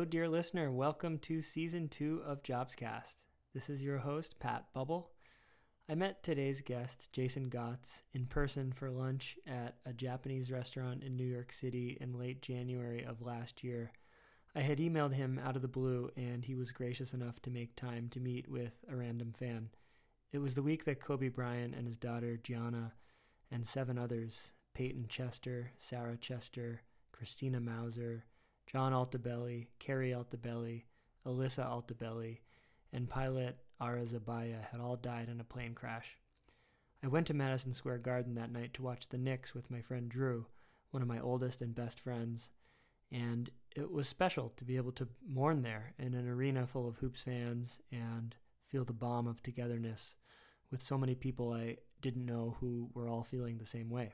Hello, dear listener. Welcome to season two of Jobscast. This is your host, Pat Bubul. I met today's guest, Jason Gots, in person for lunch at a Japanese restaurant in New York City in late January of last year. I had emailed him out of the blue, and he was gracious enough to make time to meet with a random fan. It was the week that Kobe Bryant and his daughter, Gianna, and seven others Peyton Chester, Sarah Chester, Christina Mauser, John Altobelli, Kerry Altobelli, Alyssa Altobelli, and pilot Ara Zobayan had all died in a plane crash. I went to Madison Square Garden that night to watch the Knicks with my friend Drew, one of my oldest and best friends, and it was special to be able to mourn there in an arena full of hoops fans and feel the balm of togetherness with so many people I didn't know who were all feeling the same way.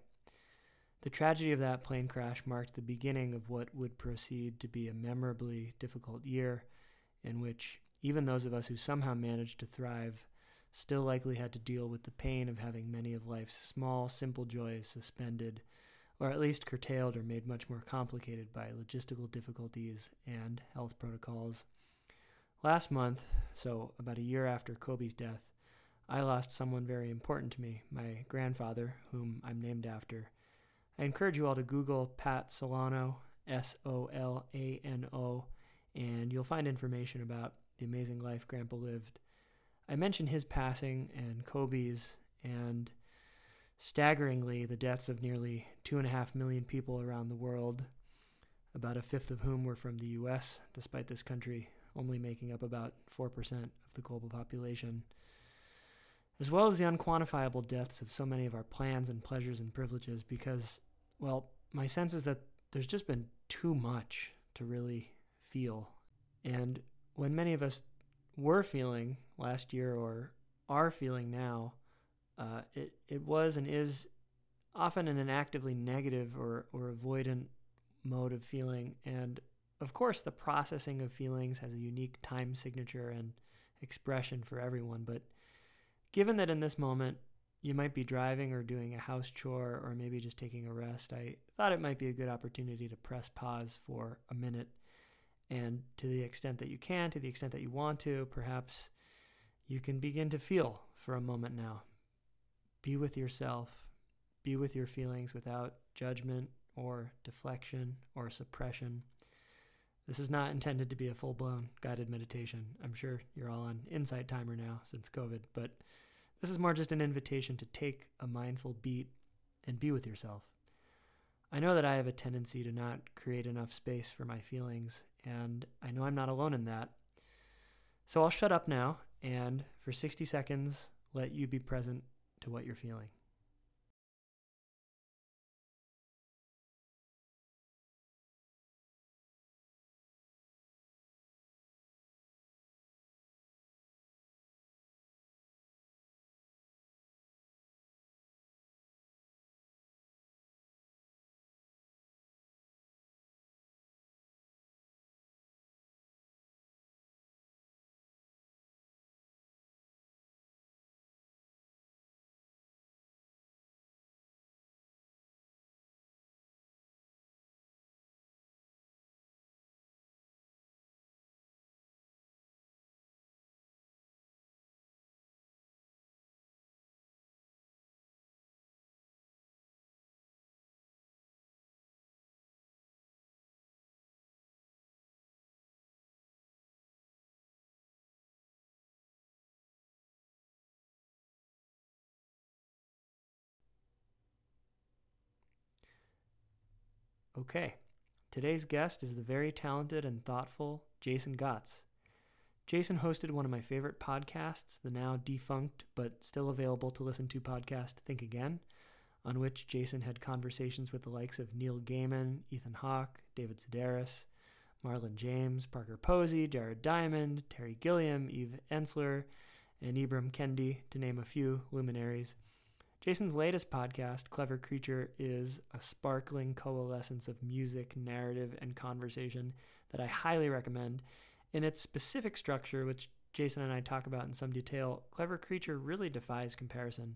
The tragedy of that plane crash marked the beginning of what would proceed to be a memorably difficult year in which even those of us who somehow managed to thrive still likely had to deal with the pain of having many of life's small, simple joys suspended, or at least curtailed or made much more complicated by logistical difficulties and health protocols. Last month, so about a year after Kobe's death, I lost someone very important to me, my grandfather, whom I'm named after. I encourage you all to Google Pat Solano, S O L A N O, and you'll find information about the amazing life Grandpa lived. I mentioned his passing and Kobe's, and staggeringly, the deaths of nearly two and a half million people around the world, about a fifth of whom were from the U.S., despite this country only making up about 4% of the global population, as well as the unquantifiable deaths of so many of our plans and pleasures and privileges, because, well, my sense is that there's just been too much to really feel. And when many of us were feeling last year or are feeling now, uh, it, it was and is often in an actively negative or, or avoidant mode of feeling. And of course, the processing of feelings has a unique time signature and expression for everyone. But given that in this moment you might be driving or doing a house chore or maybe just taking a rest, I thought it might be a good opportunity to press pause for a minute and to the extent that you can, to the extent that you want to, perhaps you can begin to feel for a moment now. Be with yourself, be with your feelings without judgment or deflection or suppression. This is not intended to be a full blown guided meditation. I'm sure you're all on Insight Timer now since COVID, but this is more just an invitation to take a mindful beat and be with yourself. I know that I have a tendency to not create enough space for my feelings and I know I'm not alone in that. So I'll shut up now and for 60 seconds let you be present to what you're feeling. Okay, today's guest is the very talented and thoughtful Jason Gots. Jason hosted one of my favorite podcasts, the now defunct but still available to listen to podcast Think Again, on which Jason had conversations with the likes of Neil Gaiman, Ethan Hawke, David Sedaris, Marlon James, Parker Posey, Jared Diamond, Terry Gilliam, Eve Ensler, and Ibram Kendi, to name a few luminaries. Jason's latest podcast, Clever Creature, is a sparkling coalescence of music, narrative, and conversation that I highly recommend. In its specific structure, which Jason and I talk about in some detail, Clever Creature really defies comparison.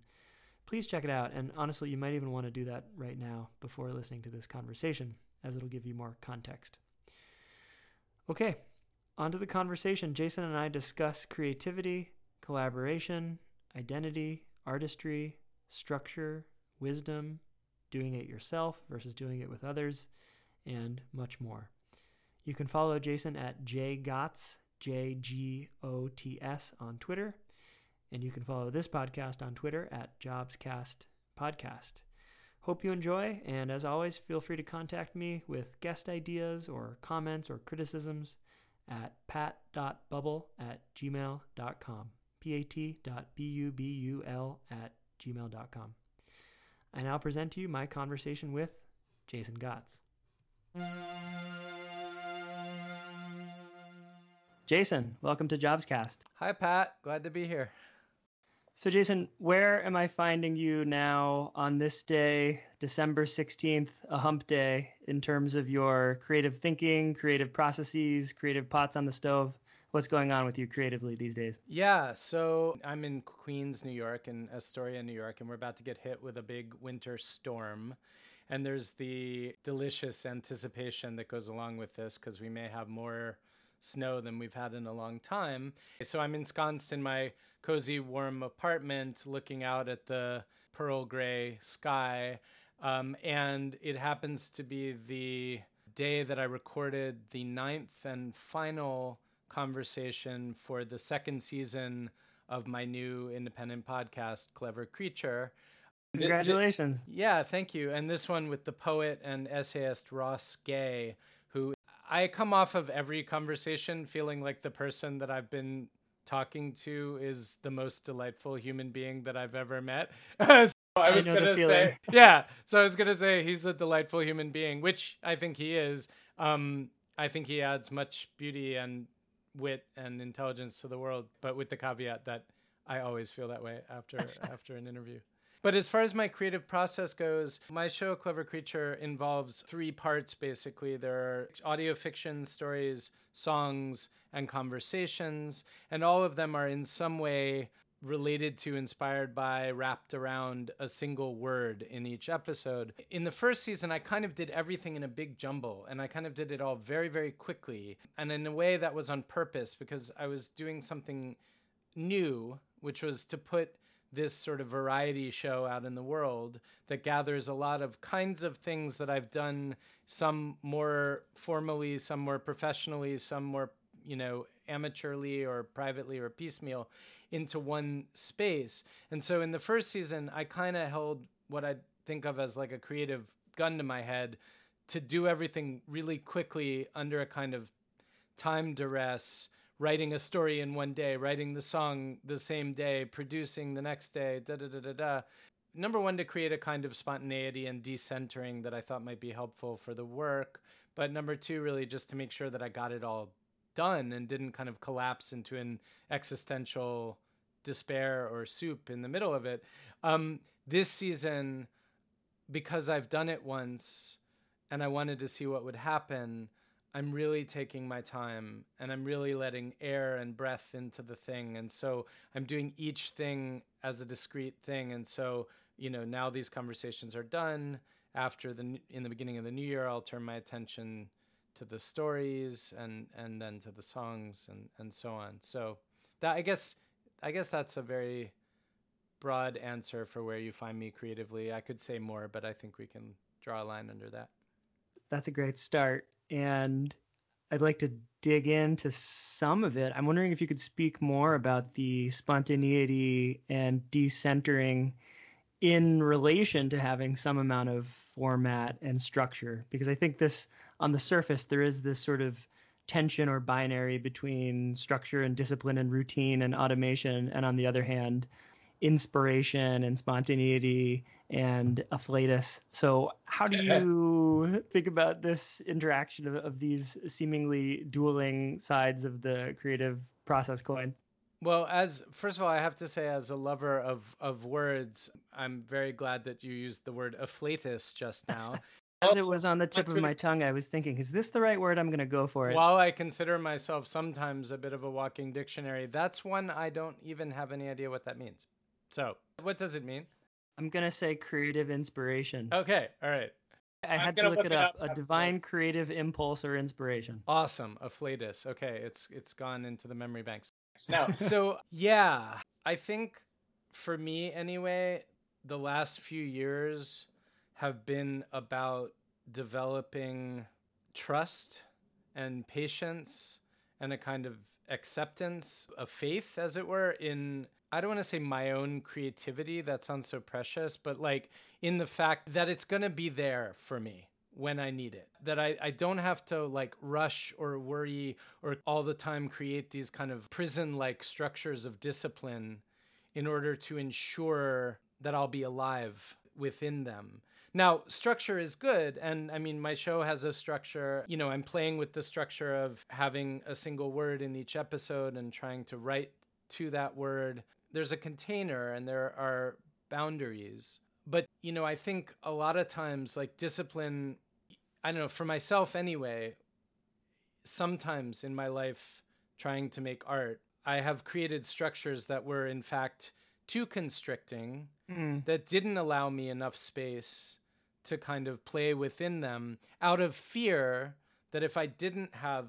Please check it out, and honestly, you might even want to do that right now before listening to this conversation, as it'll give you more context. Okay, on to the conversation. Jason and I discuss creativity, collaboration, identity, artistry, structure, wisdom, doing it yourself versus doing it with others, and much more. You can follow Jason at jgots, J G O T S, on Twitter. And you can follow this podcast on Twitter at JobsCast Podcast. Hope you enjoy, and as always, feel free to contact me with guest ideas or comments or criticisms at pat.bubul at gmail.com. P-A-T.B-U-B-U-L at gmail.com. I now present to you my conversation with Jason Gots. Jason, welcome to JobsCast. Hi, Pat. Glad to be here. So, Jason, where am I finding you now on this day, December 16th, a hump day, in terms of your creative thinking, creative processes, creative pots on the stove? What's going on with you creatively these days? Yeah, so I'm in Queens, New York, and Astoria, New York, and we're about to get hit with a big winter storm. And there's the delicious anticipation that goes along with this because we may have more snow than we've had in a long time. So I'm ensconced in my cozy, warm apartment looking out at the pearl gray sky. Um, and it happens to be the day that I recorded the ninth and final conversation for the second season of my new independent podcast, Clever Creature. Congratulations. Yeah, thank you. And this one with the poet and essayist Ross Gay, who I come off of every conversation feeling like the person that I've been talking to is the most delightful human being that I've ever met. so I was going to say, yeah. So I was going to say he's a delightful human being, which I think he is. Um, I think he adds much beauty and wit and intelligence to the world, but with the caveat that I always feel that way after after an interview. But as far as my creative process goes, my show Clever Creature involves three parts basically. There are audio fiction stories, songs, and conversations, and all of them are in some way related to, inspired by, wrapped around a single word in each episode. In the first season, I kind of did everything in a big jumble and I kind of did it all very, very quickly. And in a way that was on purpose because I was doing something new, which was to put this sort of variety show out in the world that gathers a lot of kinds of things that I've done, some more formally, some more professionally, some more, you know, amateurly or privately or piecemeal into one space. And so in the first season, I kind of held what I think of as like a creative gun to my head to do everything really quickly under a kind of time duress writing a story in one day, writing the song the same day, producing the next day, da da da da da. Number one, to create a kind of spontaneity and decentering that I thought might be helpful for the work. But number two, really just to make sure that I got it all done and didn't kind of collapse into an existential despair or soup in the middle of it. Um, this season, because I've done it once and I wanted to see what would happen, I'm really taking my time and I'm really letting air and breath into the thing. And so I'm doing each thing as a discrete thing. And so, you know, now these conversations are done. After the in the beginning of the new year, I'll turn my attention to the stories and and then to the songs and and so on. So that I guess I guess that's a very broad answer for where you find me creatively. I could say more, but I think we can draw a line under that. That's a great start and I'd like to dig into some of it. I'm wondering if you could speak more about the spontaneity and decentering in relation to having some amount of format and structure, because I think this, on the surface, there is this sort of tension or binary between structure and discipline and routine and automation, and on the other hand, inspiration and spontaneity and afflatus. So, how do you think about this interaction of, of these seemingly dueling sides of the creative process coin? Well, as first of all, I have to say, as a lover of of words, I'm very glad that you used the word afflatus just now. As it was on the tip of my tongue, I was thinking, is this the right word? I'm going to go for it. While I consider myself sometimes a bit of a walking dictionary, that's one I don't even have any idea what that means. So, what does it mean? I'm going to say creative inspiration. Okay, all right. I had to look, look, it up. up a divine this. creative impulse or inspiration. Awesome. A Afflatus. Okay, it's it's gone into the memory banks. No. so yeah, I think for me anyway, the last few years have been about developing trust and patience and a kind of acceptance of faith, as it were, in I don't want to say my own creativity, that sounds so precious, but like in the fact that it's going to be there for me when I need it. That I, I don't have to like rush or worry or all the time create these kind of prison like structures of discipline in order to ensure that I'll be alive within them. Now, structure is good. And I mean, my show has a structure. You know, I'm playing with the structure of having a single word in each episode and trying to write to that word. There's a container and there are boundaries. But, you know, I think a lot of times, like discipline, I don't know, for myself anyway, sometimes in my life, trying to make art, I have created structures that were, in fact, too constricting, mm. that didn't allow me enough space to kind of play within them out of fear that if I didn't have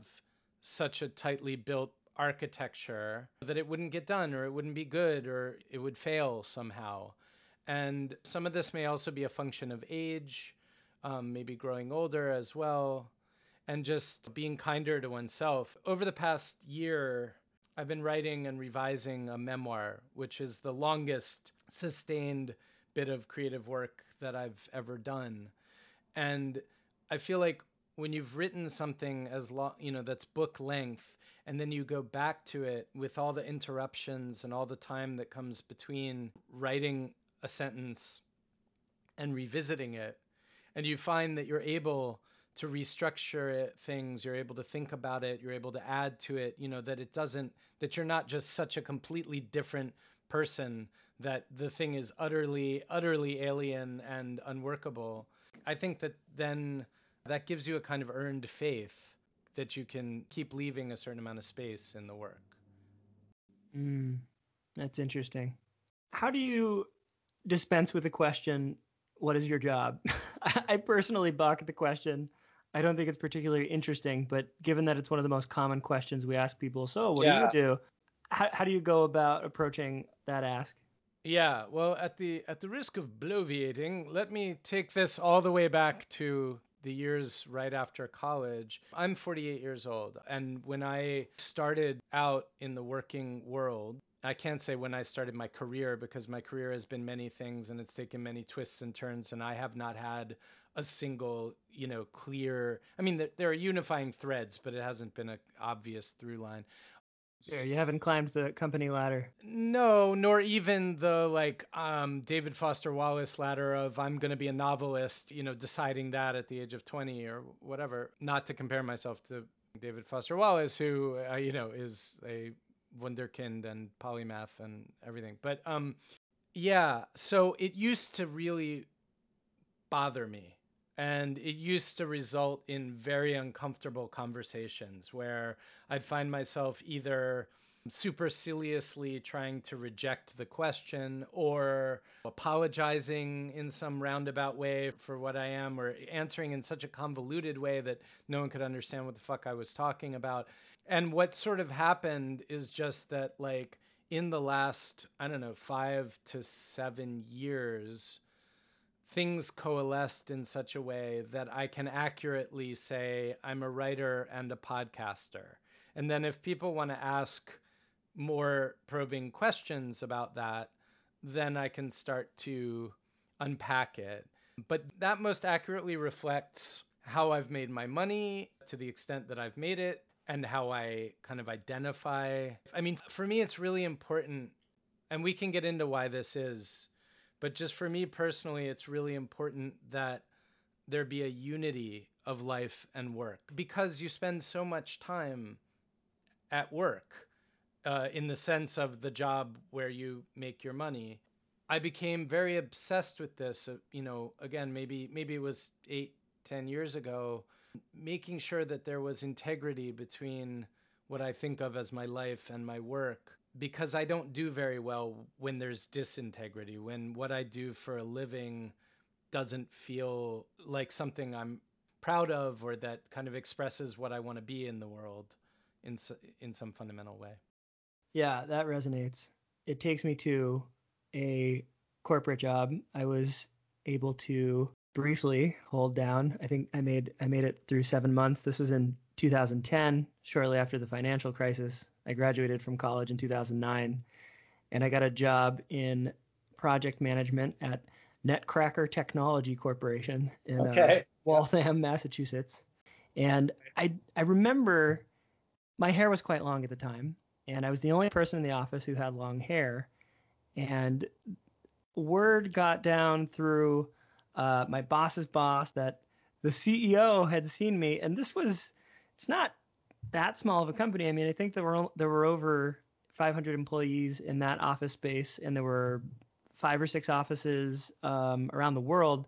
such a tightly built architecture that it wouldn't get done or it wouldn't be good or it would fail somehow. And some of this may also be a function of age, um, maybe growing older as well, and just being kinder to oneself. Over the past year, I've been writing and revising a memoir, which is the longest sustained bit of creative work that I've ever done. And I feel like when you've written something as long, you know, that's book length, and then you go back to it with all the interruptions and all the time that comes between writing a sentence and revisiting it, and you find that you're able to restructure it, things, you're able to think about it, you're able to add to it, you know, that it doesn't, that you're not just such a completely different person that the thing is utterly, utterly alien and unworkable. I think that then that gives you a kind of earned faith that you can keep leaving a certain amount of space in the work. Mm, that's interesting. How do you dispense with the question, what is your job? I personally balk at the question. I don't think it's particularly interesting, but given that it's one of the most common questions we ask people, so what yeah. do you do? How, how do you go about approaching that ask? Yeah, well, at the at the risk of bloviating, let me take this all the way back to the years right after college. I'm 48 years old, and when I started out in the working world, I can't say when I started my career because my career has been many things and it's taken many twists and turns, and I have not had a single, you know, clear. I mean, there, there are unifying threads, but it hasn't been an obvious through line. Sure, you haven't climbed the company ladder. No, nor even the like um, David Foster Wallace ladder of I'm going to be a novelist, you know, deciding that at the age of 20 or whatever. Not to compare myself to David Foster Wallace, who, uh, you know, is a wunderkind and polymath and everything. But um, yeah, so it used to really bother me and it used to result in very uncomfortable conversations where I'd find myself either superciliously trying to reject the question or apologizing in some roundabout way for what I am or answering in such a convoluted way that no one could understand what the fuck I was talking about. And what sort of happened is just that, like, in the last, I don't know, five to seven years, things coalesced in such a way that I can accurately say I'm a writer and a podcaster. And then if people want to ask more probing questions about that, then I can start to unpack it. But that most accurately reflects how I've made my money to the extent that I've made it and how I kind of identify. I mean, for me, it's really important, and we can get into why this is but just for me personally, it's really important that there be a unity of life and work because you spend so much time at work uh, in the sense of the job where you make your money. I became very obsessed with this. Uh, you know, again, maybe maybe it was eight, ten years ago, making sure that there was integrity between what I think of as my life and my work because I don't do very well when there's disintegrity, when what I do for a living doesn't feel like something I'm proud of or that kind of expresses what I want to be in the world in in some fundamental way. Yeah, that resonates. It takes me to a corporate job. I was able to briefly hold down. I think I made I made it through 7 months. This was in 2010, shortly after the financial crisis. I graduated from college in 2009 and I got a job in project management at Netcracker Technology Corporation in uh, okay. uh, Waltham, Massachusetts. And I I remember my hair was quite long at the time, and I was the only person in the office who had long hair. And word got down through uh, my boss's boss that the CEO had seen me, and this was it's not that small of a company. I mean, I think there were there were over 500 employees in that office space, and there were five or six offices um, around the world.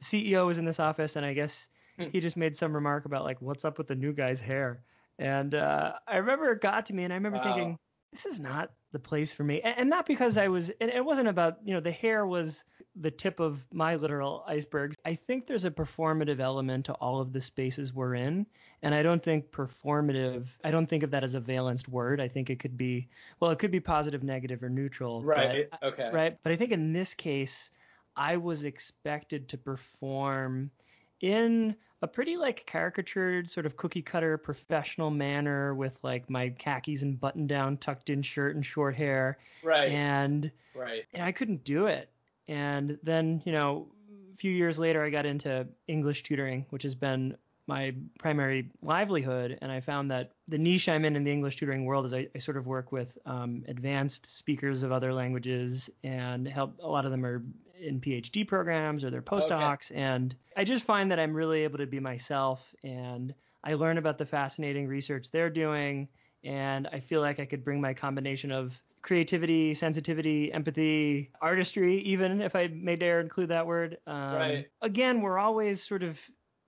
The CEO was in this office, and I guess hmm. he just made some remark about like, "What's up with the new guy's hair?" And uh, I remember it got to me, and I remember wow. thinking, "This is not the place for me," and, and not because I was. it wasn't about you know the hair was the tip of my literal iceberg. I think there's a performative element to all of the spaces we're in. And I don't think performative, I don't think of that as a valenced word. I think it could be, well, it could be positive, negative, or neutral. Right. But, okay. Right. But I think in this case, I was expected to perform in a pretty like caricatured sort of cookie cutter professional manner with like my khakis and button down tucked in shirt and short hair. Right. And right. And I couldn't do it. And then, you know, a few years later, I got into English tutoring, which has been my primary livelihood. And I found that the niche I'm in in the English tutoring world is I, I sort of work with um, advanced speakers of other languages and help. A lot of them are in PhD programs or they're postdocs. Okay. And I just find that I'm really able to be myself and I learn about the fascinating research they're doing. And I feel like I could bring my combination of creativity, sensitivity, empathy, artistry, even if I may dare include that word. Um, right. Again, we're always sort of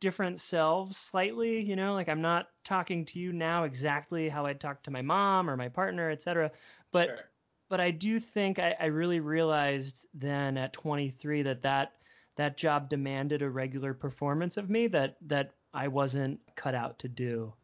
different selves slightly, you know, like I'm not talking to you now exactly how I'd talk to my mom or my partner, etc. But sure. But I do think I, I really realized then at 23 that that that job demanded a regular performance of me that that I wasn't cut out to do.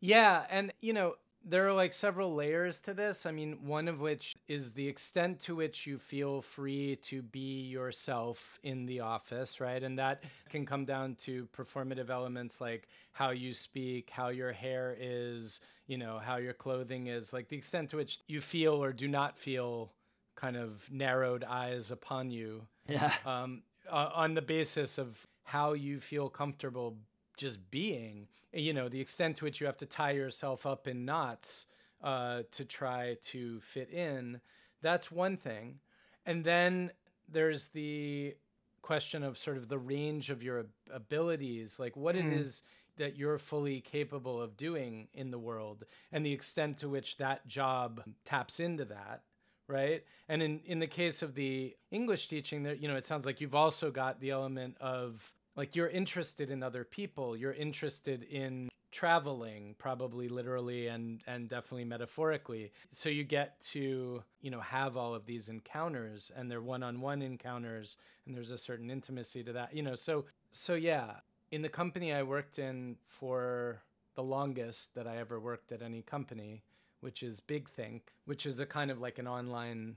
Yeah, and you know, there are like several layers to this. I mean, one of which is the extent to which you feel free to be yourself in the office, right? And that can come down to performative elements like how you speak, how your hair is, you know, how your clothing is, like the extent to which you feel or do not feel kind of narrowed eyes upon you. Yeah. Um, uh, on the basis of how you feel comfortable just being you know the extent to which you have to tie yourself up in knots uh, to try to fit in that's one thing and then there's the question of sort of the range of your abilities like what mm. it mm-hmm. is that you're fully capable of doing in the world and the extent to which that job taps into that right? And in in the case of the english teaching there you know it sounds like you've also got the element of like you're interested in other people. You're interested in traveling probably literally and and definitely metaphorically. So you get to you know have all of these encounters and they're one-on-one encounters and there's a certain intimacy to that you know? So so yeah in the company i worked in for the longest that i ever worked at any company which is big think which is a kind of like an online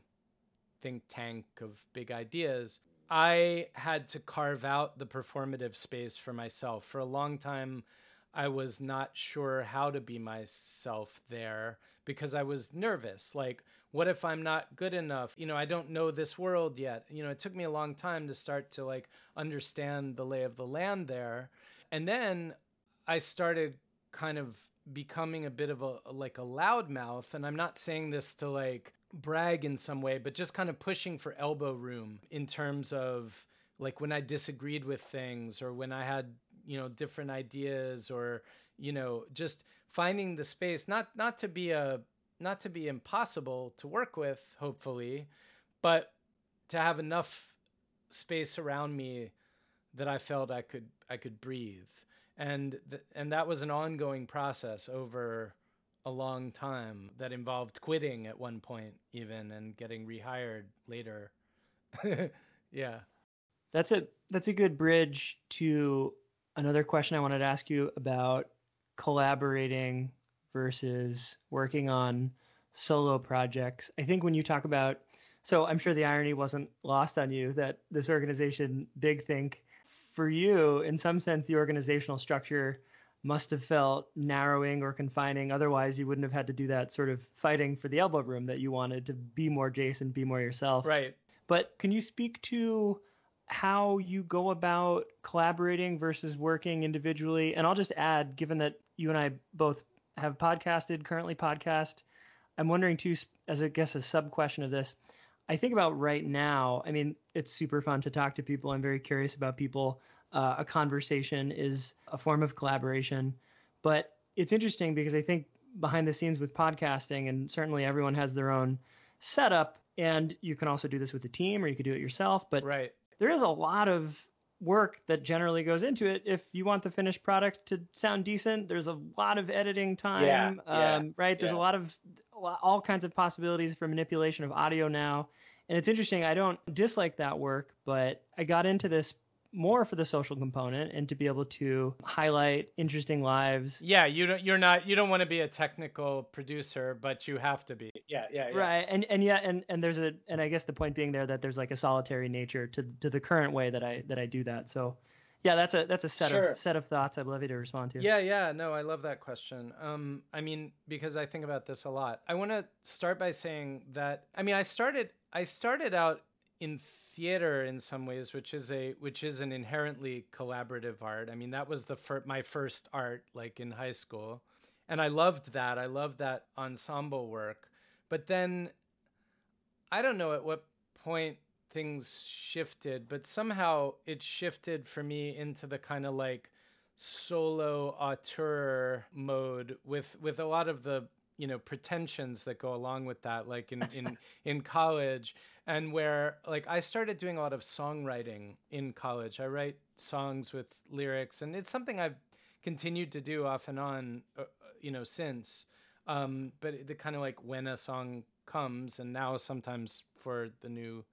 think tank of big ideas I had to carve out the performative space for myself. For a long time, I was not sure how to be myself there because I was nervous. Like, what if I'm not good enough? You know, I don't know this world yet. You know, it took me a long time to start to like understand the lay of the land there. And then I started kind of becoming a bit of a like a loudmouth and I'm not saying this to like brag in some way, but just kind of pushing for elbow room in terms of like when I disagreed with things or when I had, you know, different ideas or, you know, just finding the space not not to be a not to be impossible to work with, hopefully, but to have enough space around me that I felt I could I could breathe. And th- and that was an ongoing process over a long time that involved quitting at one point even and getting rehired later. yeah. That's a that's a good bridge to another question I wanted to ask you about collaborating versus working on solo projects. I think when you talk about so I'm sure the irony wasn't lost on you that this organization Big Think for you in some sense the organizational structure must have felt narrowing or confining otherwise you wouldn't have had to do that sort of fighting for the elbow room that you wanted to be more Jason, be more yourself. Right. But can you speak to how you go about collaborating versus working individually? And I'll just add, given that you and I both have podcasted, currently podcast, I'm wondering too, as I guess a sub question of this, I think about right now. I mean, it's super fun to talk to people. I'm very curious about people. Uh, a conversation is a form of collaboration, but it's interesting because I think behind the scenes with podcasting, and certainly everyone has their own setup, and you can also do this with a team or you could do it yourself. But right. there is a lot of work that generally goes into it. If you want the finished product to sound decent, there's a lot of editing time, yeah, um, yeah, right? There's yeah. a lot of all kinds of possibilities for manipulation of audio now. And it's interesting. I don't dislike that work, but I got into this more for the social component and to be able to highlight interesting lives. Yeah, you don't you're not you don't want to be a technical producer, but you have to be. Yeah, yeah, yeah. Right. And and yeah, and and there's a and I guess the point being there that there's like a solitary nature to to the current way that I that I do that. So yeah, that's a that's a set Sure. of set of thoughts I'd love you to respond to. Yeah, yeah, no, I love that question. Um, I mean, because I think about this a lot. I want to start by saying that I mean, I started I started out in theater in some ways, which is a which is an inherently collaborative art. I mean, that was the fir- my first art, like in high school, and I loved that. I loved that ensemble work. But then, I don't know at what point things shifted, but somehow it shifted for me into the kind of like solo auteur mode with with a lot of the you know pretensions that go along with that like in in in college and where like I started doing a lot of songwriting in college. I write songs with lyrics and it's something I've continued to do off and on uh, you know since um but the kind of like when a song comes and now sometimes for the new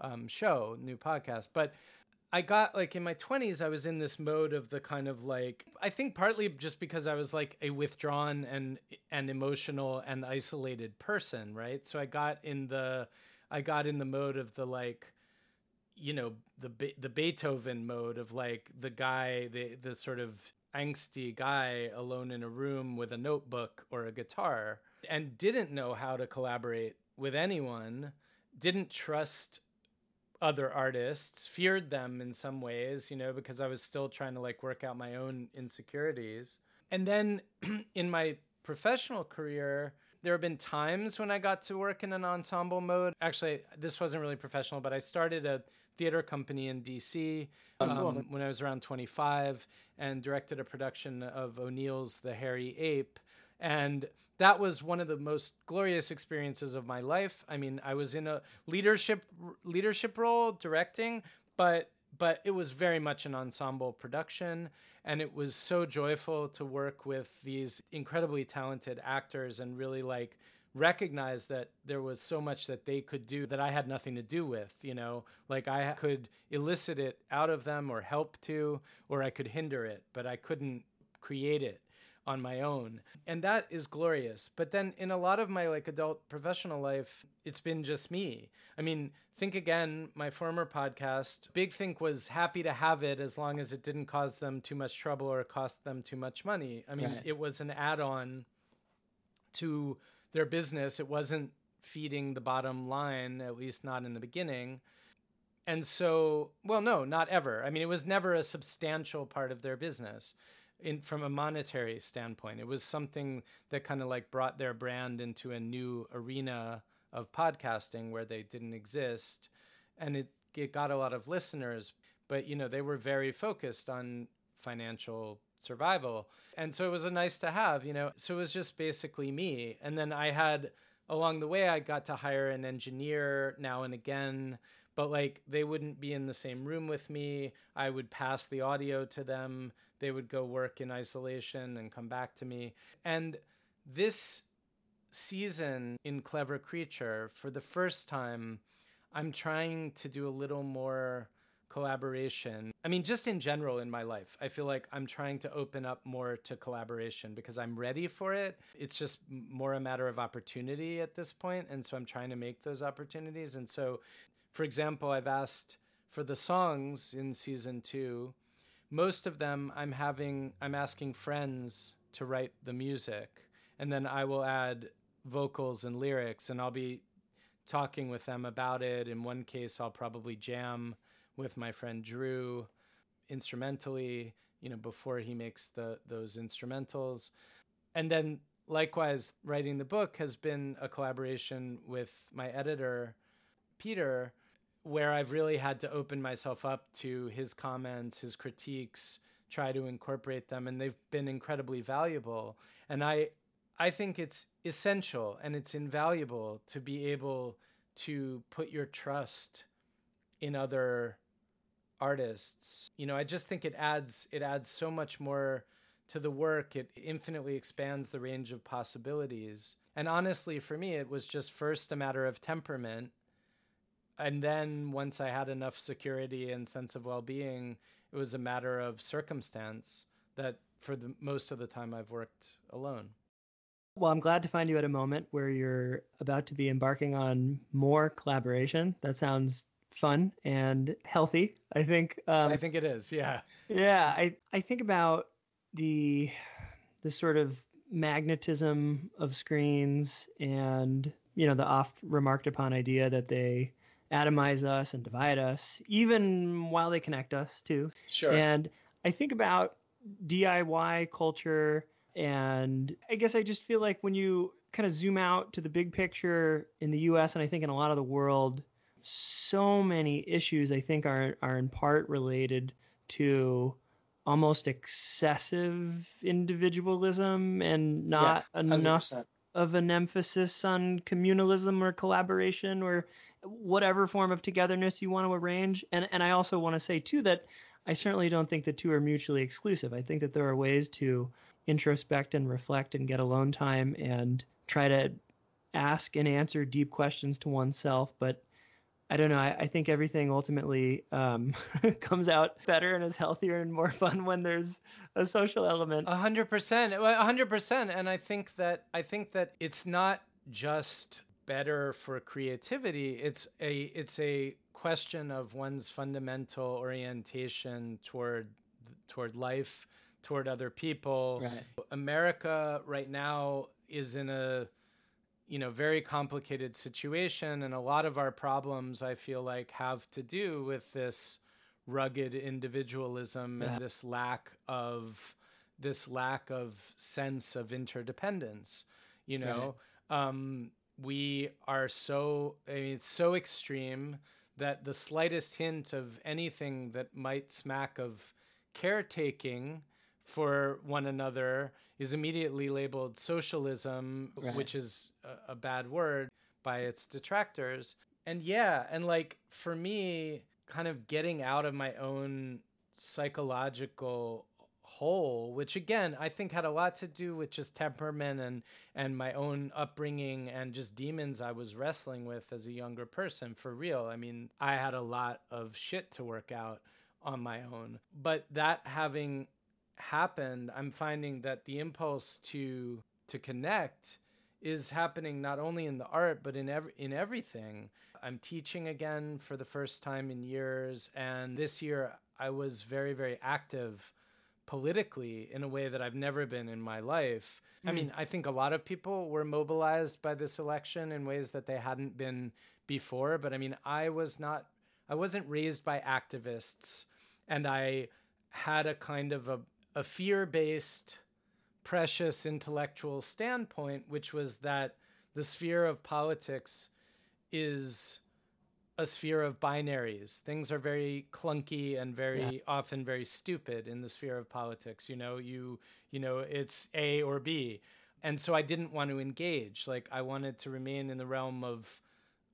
um, show, new podcast. But I got like in my 20s, I was in this mode of the kind of like, I think partly just because I was like a withdrawn and and emotional and isolated person, right? So I got in the I got in the mode of the like you know the the Beethoven mode of like the guy the the sort of angsty guy alone in a room with a notebook or a guitar and didn't know how to collaborate with anyone didn't trust other artists feared them in some ways you know because i was still trying to like work out my own insecurities. And then in my professional career there have been times when i got to work in an ensemble mode. Actually this wasn't really professional but i started a theater company in dc um, when i was around 25 and directed a production of o'neill's the hairy ape and that was one of the most glorious experiences of my life. I mean, I was in a leadership leadership role directing, but but it was very much an ensemble production. And it was so joyful to work with these incredibly talented actors and really like recognize that there was so much that they could do that I had nothing to do with, you know, like I could elicit it out of them or help to or I could hinder it, but I couldn't create it on my own. And that is glorious. But then in a lot of my like adult professional life it's been just me. I mean think again my former podcast big think was happy to have it as long as it didn't cause them too much trouble or cost them too much money. I mean Right. it was an add-on to their business. It wasn't feeding the bottom line at least not in the beginning. And so well no not ever. I mean it was never a substantial part of their business in from a monetary standpoint it was something that kind of like brought their brand into a new arena of podcasting where they didn't exist. And it, it got a lot of listeners but you know they were very focused on financial survival. And so it was a nice to have you know so it was just basically me. And then i had along the way i got to hire an engineer now and again but like they wouldn't be in the same room with me i would pass the audio to them they would go work in isolation and come back to me and this season in clever creature for the first time i'm trying to do a little more collaboration. I mean, just in general in my life, I feel like I'm trying to open up more to collaboration because I'm ready for it. It's just more a matter of opportunity at this point, and so I'm trying to make those opportunities. And so, for example, I've asked for the songs in season 2, most of them I'm having I'm asking friends to write the music, and then I will add vocals and lyrics, and I'll be talking with them about it. In one case, I'll probably jam with my friend Drew instrumentally, you know, before he makes the those instrumentals. And then likewise, writing the book has been a collaboration with my editor, Peter, where I've really had to open myself up to his comments, his critiques, try to incorporate them, and they've been incredibly valuable. And I I think it's essential and it's invaluable to be able to put your trust in other artists. You know, I just think it adds it adds so much more to the work. It infinitely expands the range of possibilities. And honestly, for me, it was just first a matter of temperament. And then once I had enough security and sense of well-being, it was a matter of circumstance that for the most of the time I've worked alone. Well, I'm glad to find you at a moment where you're about to be embarking on more collaboration. That sounds fun and healthy. I think. Um, I think it is. Yeah. Yeah. I I think about the the sort of magnetism of screens and you know the oft remarked upon idea that they atomize us and divide us even while they connect us too. Sure. And i think about diy culture and i guess i just feel like when you kind of zoom out to the big picture in the us and i think in a lot of the world so many issues I think are are in part related to almost excessive individualism and not yeah, enough of an emphasis on communalism or collaboration or whatever form of togetherness you want to arrange. And and I also want to say too that I certainly don't think the two are mutually exclusive. I think that there are ways to introspect and reflect and get alone time and try to ask and answer deep questions to oneself, but I don't know. I, I think everything ultimately um, comes out better and is healthier and more fun when there's a social element. A hundred percent, a hundred percent. And I think that I think that it's not just better for creativity. It's a it's a question of one's fundamental orientation toward toward life, toward other people. Right. America right now is in a you know very complicated situation and a lot of our problems i feel like have to do with this rugged individualism yeah. and this lack of this lack of sense of interdependence you know um, we are so i mean it's so extreme that the slightest hint of anything that might smack of caretaking for one another is immediately labeled socialism, right. which is a, a bad word by its detractors. And yeah, and like for me, kind of getting out of my own psychological hole, which again I think had a lot to do with just temperament and and my own upbringing and just demons I was wrestling with as a younger person for real. I mean, I had a lot of shit to work out on my own. But that having happened, I'm finding that the impulse to to connect is happening not only in the art but in every in everything. I'm teaching again for the first time in years and this year I was very very active politically in a way that I've never been in my life. Mm. I hmm. mean, I think a lot of people were mobilized by this election in ways that they hadn't been before, but I mean, I was not I wasn't raised by activists and I had a kind of a a fear based, precious intellectual standpoint, which was that the sphere of politics is a sphere of binaries. Things are very clunky and very yeah. often very stupid in the sphere of politics. You know, you you know, it's A or B. And so I didn't want to engage. Like I wanted to remain in the realm of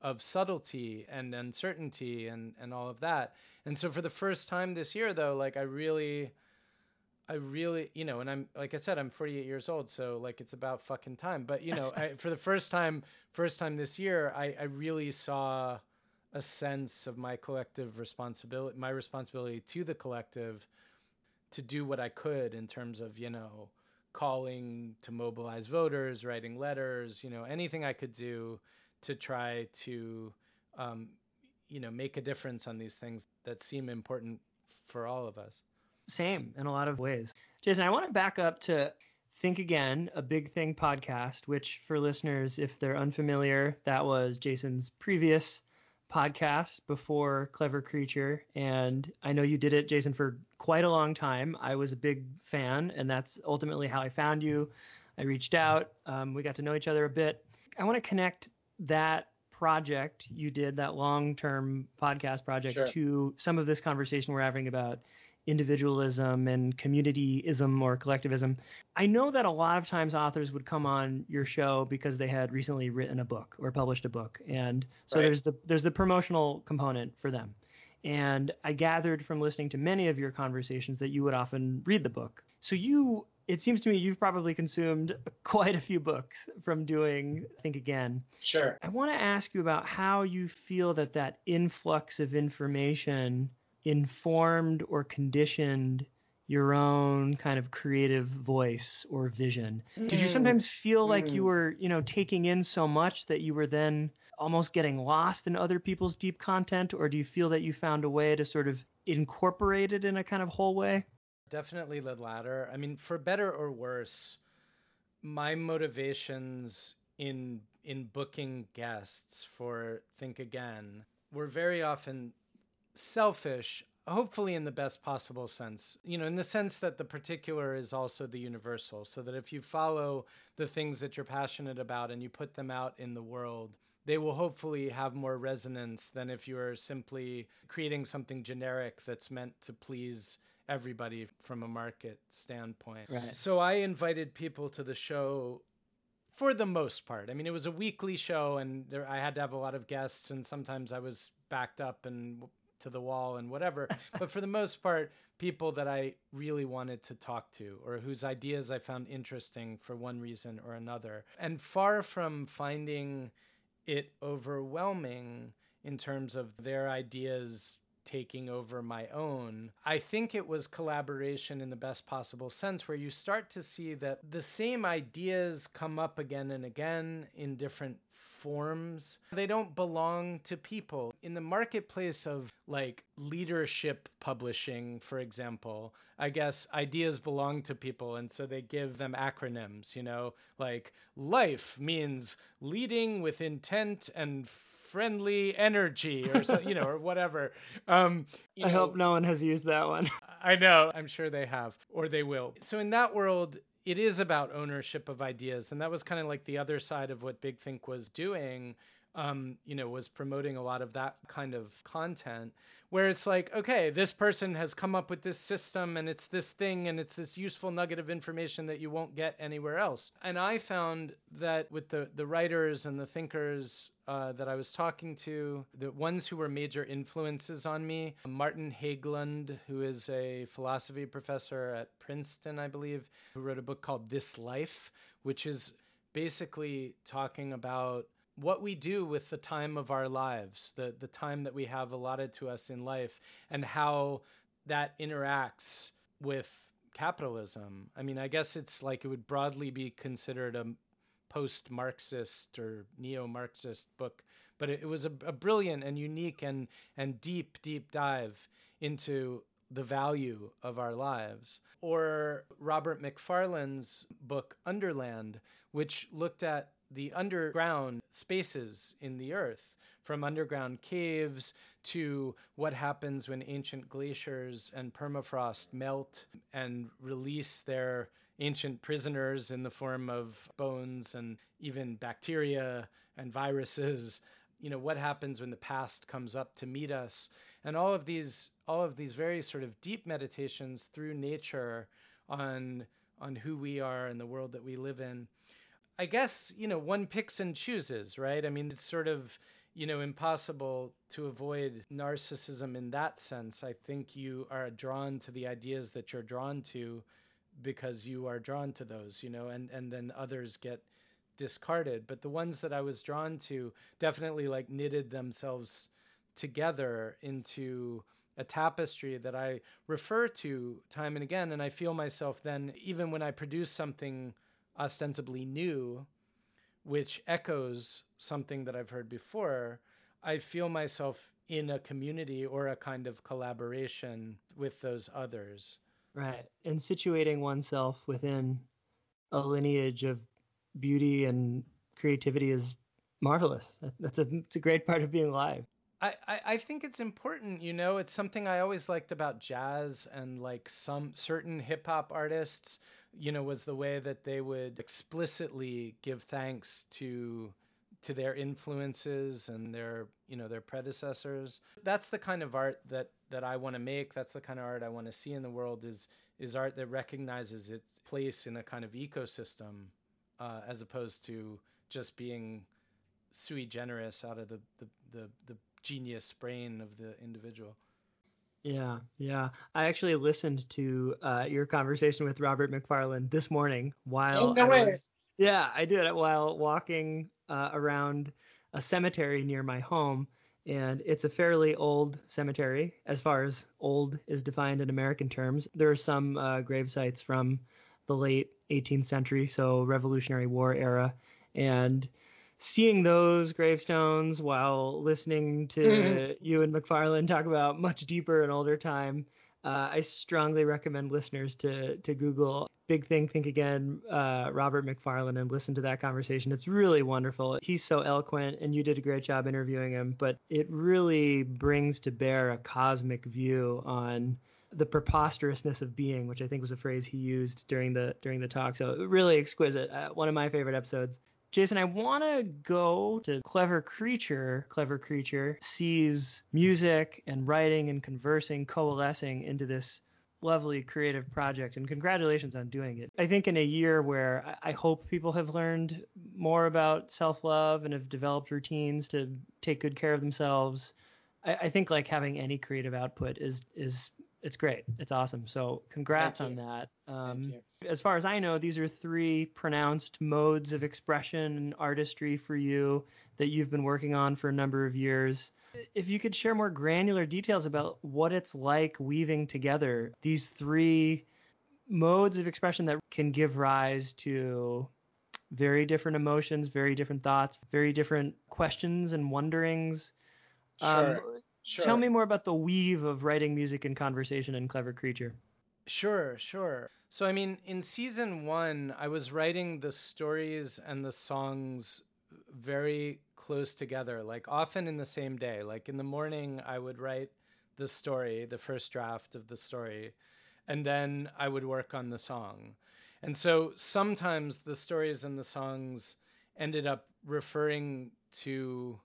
of subtlety and uncertainty and and all of that. And so for the first time this year though, like I really I really, you know, and I'm like I said, I'm 48 years old, so like it's about fucking time. But you know, I, for the first time, first time this year, I, I really saw a sense of my collective responsibility, my responsibility to the collective to do what I could in terms of, you know, calling to mobilize voters, writing letters, you know, anything I could do to try to, um, you know, make a difference on these things that seem important for all of us. Same in a lot of ways. Jason, I want to back up to Think Again, a Big Think podcast, which for listeners, if they're unfamiliar, that was Jason's previous podcast before Clever Creature. And I know you did it, Jason, for quite a long time. I was a big fan, and that's ultimately how I found you. I reached out, um, we got to know each other a bit. I want to connect that project you did, that long term podcast project, sure. to some of this conversation we're having about individualism and communityism or collectivism. I know that a lot of times authors would come on your show because they had recently written a book or published a book. And so right. there's the there's the promotional component for them. And I gathered from listening to many of your conversations that you would often read the book. So you it seems to me you've probably consumed quite a few books from doing Think Again. Sure. I want to ask you about how you feel that that influx of information informed or conditioned your own kind of creative voice or vision? Mm. Did you mm. sometimes feel like you mm. were, you know, taking in so much that you were then almost getting lost in other people's deep content or do you feel that you found a way to sort of incorporate it in a kind of whole way? Definitely the latter. I mean, for better or worse, my motivations in in booking guests for Think Again were very often selfish, hopefully in the best possible sense. You know, in the sense that the particular is also the universal, so that if you follow the things that you're passionate about and you put them out in the world, they will hopefully have more resonance than if you are simply creating something generic that's meant to please everybody from a market standpoint. Right. So I invited people to the show for the most part. I mean, it was a weekly show, and there, I had to have a lot of guests, and sometimes I was backed up and to the wall and whatever. but for the most part, people that I really wanted to talk to or whose ideas I found interesting for one reason or another. And far from finding it overwhelming in terms of their ideas taking over my own. I think it was collaboration in the best possible sense, where you start to see that the same ideas come up again and again in different forms. They don't belong to people. In the marketplace of like leadership publishing, for example, I guess ideas belong to people. And so they give them acronyms, you know, like life means leading with intent and friendly energy or so, you know, or whatever. Um, I know, hope no one has used that one. I know. I'm sure they have, or they will. So in that world, it is about ownership of ideas, and that was kind of like the other side of what Big Think was doing um, you know, was promoting a lot of that kind of content where it's like, okay, this person has come up with this system and it's this thing and it's this useful nugget of information that you won't get anywhere else. And I found that with the, the writers and the thinkers uh, that I was talking to, the ones who were major influences on me, Martin Hägglund, who is a philosophy professor at Princeton, I believe, who wrote a book called This Life, which is basically talking about what we do with the time of our lives, the, the time that we have allotted to us in life, and how that interacts with capitalism. I mean, I guess it's like it would broadly be considered a post Marxist or neo Marxist book, but it, it was a, a brilliant and unique and, and deep, deep dive into the value of our lives. Or Robert Macfarlane's book, Underland, which looked at the underground spaces in the earth, from underground caves to what happens when ancient glaciers and permafrost melt and release their ancient prisoners in the form of bones and even bacteria and viruses. You know what happens when the past comes up to meet us? And all of these all of these very sort of deep meditations through nature on on who we are and the world that we live in I guess, you know, one picks and chooses, right? I mean, it's sort of, you know, impossible to avoid narcissism in that sense. I think you are drawn to the ideas that you're drawn to because you are drawn to those, you know, and, and then others get discarded. But the ones that I was drawn to definitely like knitted themselves together into a tapestry that I refer to time and again. And I feel myself then, even when I produce something ostensibly new, which echoes something that I've heard before, I feel myself in a community or a kind of collaboration with those others. Right. And situating oneself within a lineage of beauty and creativity is marvelous. That's a, it's a great part of being alive. I, I, think it's important, you know, it's something I always liked about jazz and like some certain hip hop artists, you know, was the way that they would explicitly give thanks to to their influences and their you know their predecessors. That's the kind of art that that i want to make. That's the kind of art i want to see in the world is is art that recognizes its place in a kind of ecosystem uh, as opposed to just being sui generis out of the, the the, the genius brain of the individual yeah, yeah. I actually listened to uh, your conversation with Robert Macfarlane this morning while no I was, yeah, I did it while walking uh, around a cemetery near my home, and it's a fairly old cemetery as far as old is defined in American terms. There are some uh, grave sites from the late 18th century, so Revolutionary War era, and seeing those gravestones while listening to mm-hmm. you and Macfarlane talk about much deeper and older time uh, I strongly recommend listeners to to Google Big Thing Think Again, uh, Robert Macfarlane, and listen to that conversation. It's really wonderful. He's so eloquent, and you did a great job interviewing him. But it really brings to bear a cosmic view on the preposterousness of being, which I think was a phrase he used during the during the talk. So really exquisite. Uh, one of my favorite episodes. Jason, I want to go to Clever Creature. Clever Creature sees music and writing and conversing coalescing into this lovely creative project and congratulations on doing it. I think in a year where I hope people have learned more about self-love and have developed routines to take good care of themselves, I, I think like having any creative output is is it's great. It's awesome. So congrats on that. Um, as far as I know, these are three pronounced modes of expression and artistry for you that you've been working on for a number of years. If you could share more granular details about what it's like weaving together these three modes of expression that can give rise to very different emotions, very different thoughts, very different questions and wonderings. Sure. Um, Sure. Tell me more about the weave of writing music and conversation in Clever Creature. Sure, sure. So, I mean, in season one, I was writing the stories and the songs very close together, like often in the same day. Like in the morning, I would write the story, the first draft of the story, and then I would work on the song. And so sometimes the stories and the songs ended up referring to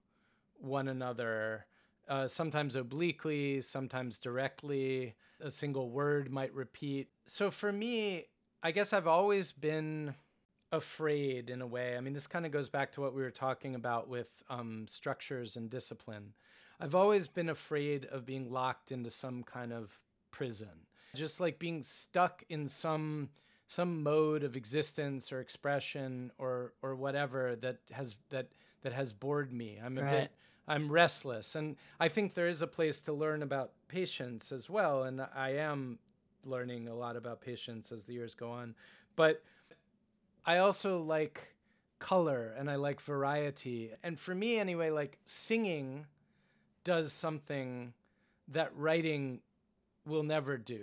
one another uh, sometimes obliquely, sometimes directly. A single word might repeat. So for me, I guess I've always been afraid in a way. I mean, this kind of goes back to what we were talking about with um, structures and discipline. I've always been afraid of being locked into some kind of prison, just like being stuck in some some mode of existence or expression or or whatever that has that that has bored me. I'm a right. bit I'm restless. And I think there is a place to learn about patience as well. And I am learning a lot about patience as the years go on. But I also like color and I like variety. And for me, anyway, like singing does something that writing will never do.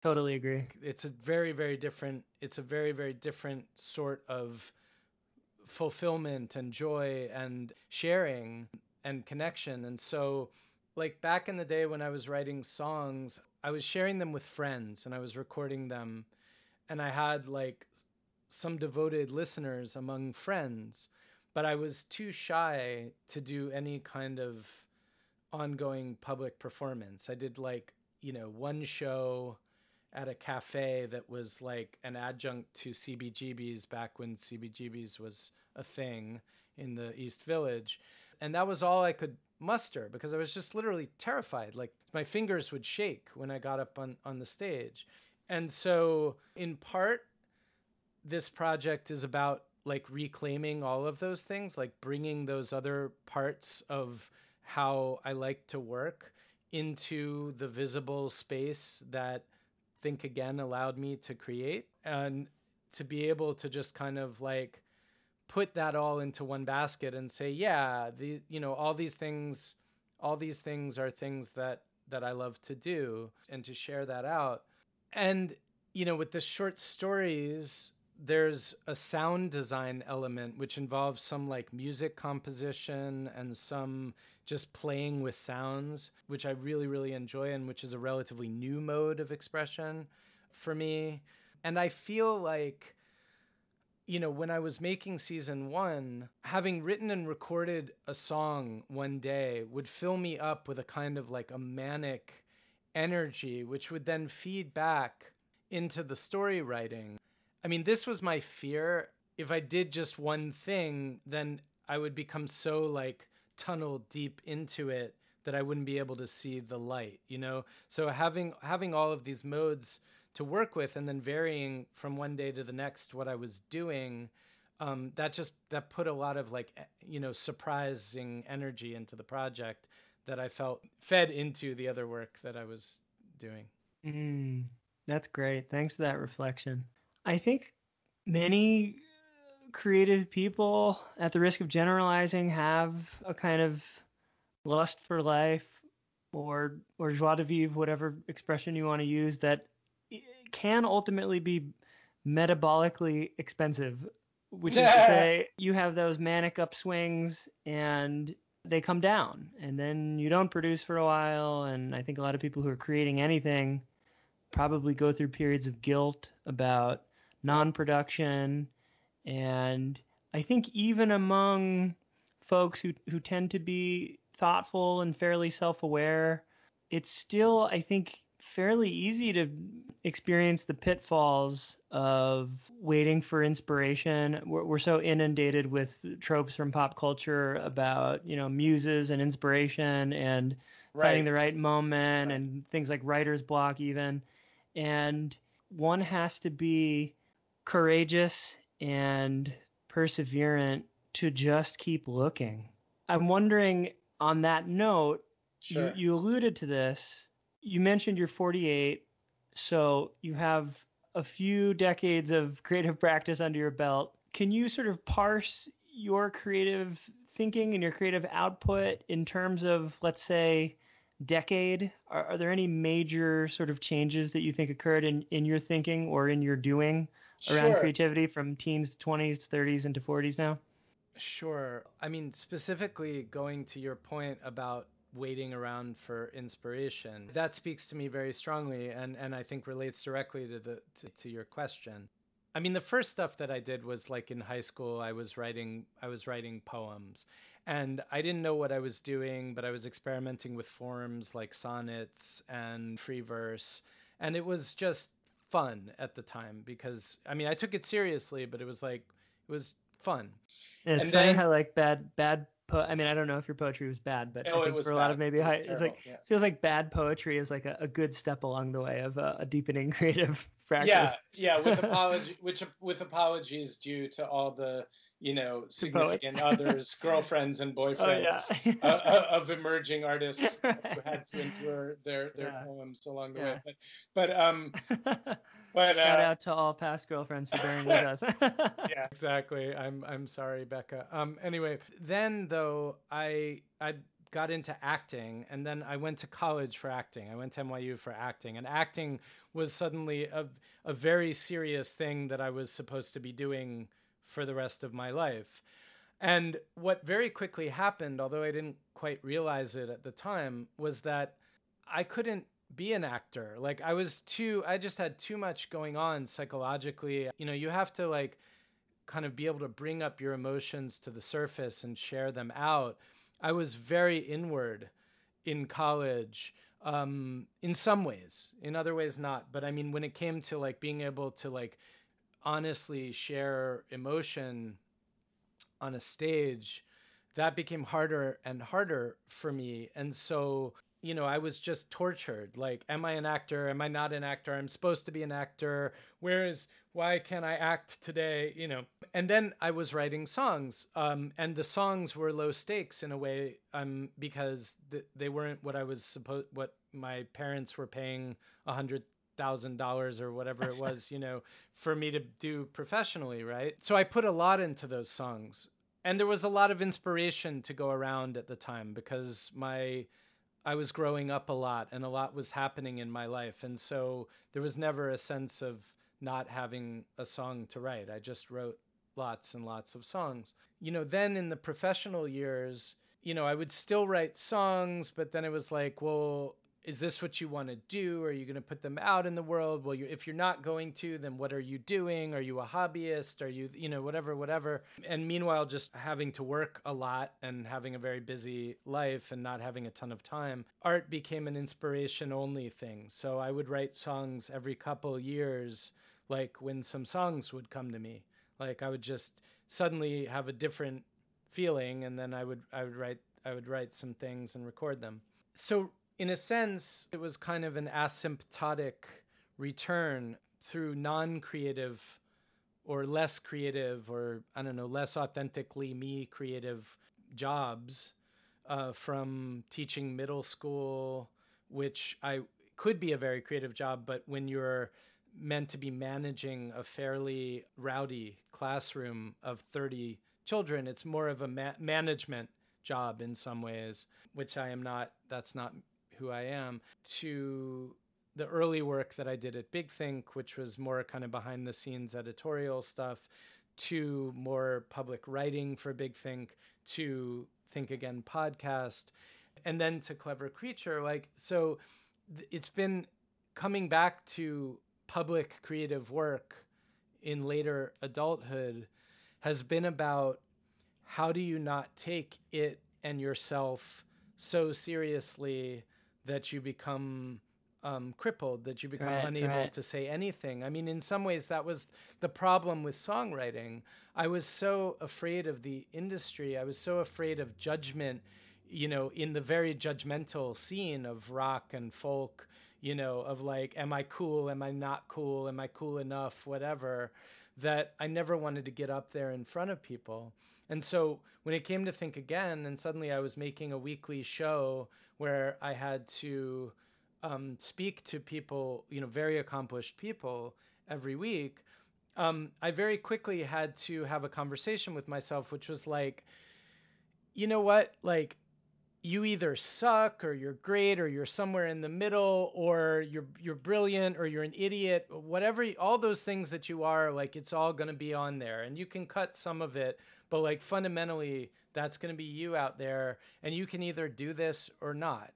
Totally agree. It's a very, very different, it's a very, very different sort of fulfillment and joy and sharing and connection. And so, like back in the day when I was writing songs, I was sharing them with friends and I was recording them. And I had like some devoted listeners among friends, but I was too shy to do any kind of ongoing public performance. I did like, you know, one show at a cafe that was like an adjunct to CBGB's back when CBGB's was a thing in the East Village. And that was all I could muster because I was just literally terrified. Like my fingers would shake when I got up on, on the stage. And so, in part, this project is about like reclaiming all of those things, like bringing those other parts of how I like to work into the visible space that Think Again allowed me to create. And to be able to just kind of like put that all into one basket and say, yeah, the you know, all these things all these things are things that that I love to do and to share that out. And you know, with the short stories, there's a sound design element which involves some like music composition and some just playing with sounds, which I really, really enjoy and which is a relatively new mode of expression for me. And I feel like, you know, when I was making season one, having written and recorded a song one day would fill me up with a kind of like a manic energy, which would then feed back into the story writing. I mean, this was my fear. If I did just one thing, then I would become so like tunneled deep into it that I wouldn't be able to see the light, you know? So having having all of these modes to work with and then varying from one day to the next what I was doing, um, that just that put a lot of like you know surprising energy into the project that I felt fed into the other work that I was doing. Mm, that's great. Thanks for that reflection. I think many creative people, at the risk of generalizing, have a kind of lust for life or or joie de vivre, whatever expression you want to use, that can ultimately be metabolically expensive. Which is to say, you have those manic upswings and they come down, and then you don't produce for a while. And I think a lot of people who are creating anything probably go through periods of guilt about non-production and I think even among folks who, who tend to be thoughtful and fairly self aware, it's still, I think, fairly easy to experience the pitfalls of waiting for inspiration. We're, we're so inundated with tropes from pop culture about, you know, muses and inspiration and right. finding the right moment right. and things like writer's block, even. And one has to be courageous and perseverant to just keep looking. I'm wondering on that note, sure. you, you alluded to this. You mentioned you're 48, so you have a few decades of creative practice under your belt. Can you sort of parse your creative thinking and your creative output in terms of, let's say, decade? Are, are, there any major sort of changes that you think occurred in, in your thinking or in your doing around sure. creativity from teens to 20s, 30s, into 40s now? Sure. I mean, specifically going to your point about waiting around for inspiration, that speaks to me very strongly and, and I think relates directly to, the, to, to your question. I mean, the first stuff that I did was like in high school, I was writing, I was writing poems and I didn't know what I was doing, but I was experimenting with forms like sonnets and free verse. And it was just fun at the time because I mean I took it seriously, but it was like it was fun. And it's and funny then, how like bad bad po- I mean I don't know if your poetry was bad, but oh, I think for a bad. lot of maybe it high, it's like yeah. feels like bad poetry is like a, a good step along the way of a, a deepening creative practice. Yeah, yeah. With apology, which with apologies due to all the you know, significant others, girlfriends and boyfriends oh, yeah. uh, uh of emerging artists right. who had to endure their their yeah. poems along the yeah. way. But but um but shout uh, out to all past girlfriends for bearing with us. yeah, exactly. I'm I'm sorry, Becca. Um anyway, then though I I got into acting and then I went to college for acting. I went to NYU for acting and acting was suddenly a a very serious thing that I was supposed to be doing for the rest of my life. And what very quickly happened, although I didn't quite realize it at the time, was that I couldn't be an actor. Like I was too I just had too much going on psychologically. You know, you have to like kind of be able to bring up your emotions to the surface and share them out. I was very inward in college um in some ways in other ways not but i mean when it came to like being able to like honestly share emotion on a stage, that became harder and harder for me. And so you know, I was just tortured. Like, am I an actor? Am I not an actor? I'm supposed to be an actor. Where is why can't I act today? You know. And then I was writing songs, um, and the songs were low stakes in a way, um, because th- they weren't what I was supposed, what my parents were paying a hundred thousand dollars or whatever it was, you know, for me to do professionally, right? So I put a lot into those songs, and there was a lot of inspiration to go around at the time because my I was growing up a lot and a lot was happening in my life, and so there was never a sense of not having a song to write. I just wrote lots and lots of songs. You know, then in the professional years, you know, I would still write songs, but then it was like, well, is this what you want to do? Are you going to put them out in the world? Well, you, if you're not going to, then what are you doing? Are you a hobbyist? Are you, you know, whatever, whatever. And meanwhile, just having to work a lot and having a very busy life and not having a ton of time, art became an inspiration only thing. So I would write songs every couple years, like when some songs would come to me. Like I would just suddenly have a different feeling, and then I would I would write I would write some things and record them. So in a sense, it was kind of an asymptotic return through non creative or less creative or, I don't know, less authentically me creative jobs uh, from teaching middle school, which I could be a very creative job, but when you're meant to be managing a fairly rowdy classroom of 30 children, it's more of a ma- management job in some ways, which I am not, that's not who I am, to the early work that I did at Big Think, which was more kind of behind the scenes editorial stuff, to more public writing for Big Think, to Think Again podcast, and then to Clever Creature. Like, so it's been coming back to public creative work in later adulthood has been about how do you not take it and yourself so seriously that you become um, crippled, that you become right, unable right. to say anything. I mean, in some ways, that was the problem with songwriting. I was so afraid of the industry. I was so afraid of judgment, you know, in the very judgmental scene of rock and folk, you know, of like, am I cool? Am I not cool? Am I cool enough? Whatever. That I never wanted to get up there in front of people. And so when it came to Think Again, and suddenly I was making a weekly show where I had to um, speak to people, you know, very accomplished people every week, um, I very quickly had to have a conversation with myself, which was like, you know what? Like, you either suck or you're great or you're somewhere in the middle or you're you're brilliant or you're an idiot. Whatever all those things that you are like it's all going to be on there. And you can cut some of it but like fundamentally that's going to be you out there and you can either do this or not.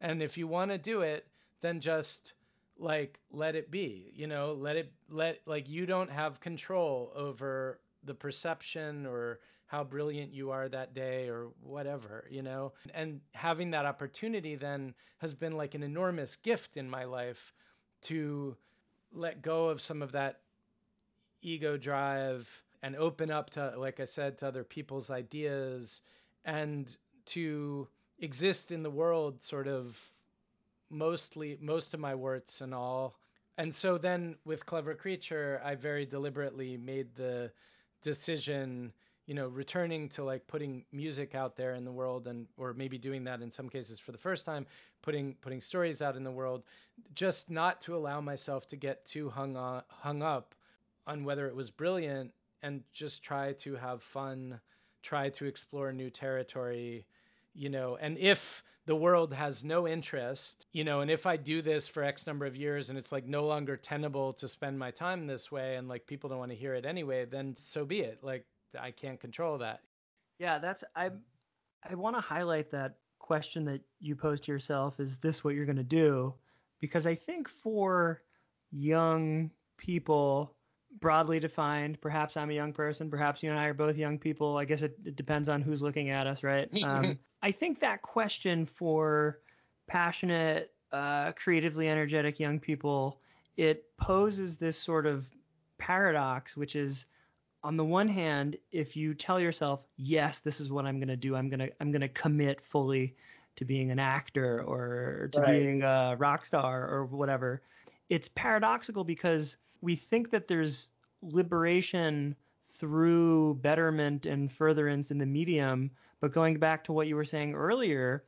And if you want to do it then just like let it be you know let it let like you don't have control over the perception or how brilliant you are that day or whatever, you know? And having that opportunity then has been like an enormous gift in my life to let go of some of that ego drive and open up to, like I said, to other people's ideas and to exist in the world sort of mostly, most of my warts and all. And so then with Clever Creature, I very deliberately made the decision you know returning to like putting music out there in the world and or maybe doing that in some cases for the first time putting putting stories out in the world just not to allow myself to get too hung on hung up on whether it was brilliant and just try to have fun try to explore new territory you know. And if the world has no interest you know and if i do this for x number of years and it's like no longer tenable to spend my time this way and like people don't want to hear it anyway then so be it. Like I can't control that. Yeah, that's I I want to highlight that question that you pose to yourself is this what you're going to do? Because I think for young people broadly defined, perhaps I'm a young person, perhaps you and I are both young people. I guess it, it depends on who's looking at us, right? Um, I think that question for passionate, uh, creatively energetic young people, it poses this sort of paradox, which is on the one hand, if you tell yourself, yes, this is what I'm going to do, I'm going to I'm going to commit fully to being an actor or to right. being a rock star or whatever. It's paradoxical because we think that there's liberation through betterment and furtherance in the medium. But going back to what you were saying earlier,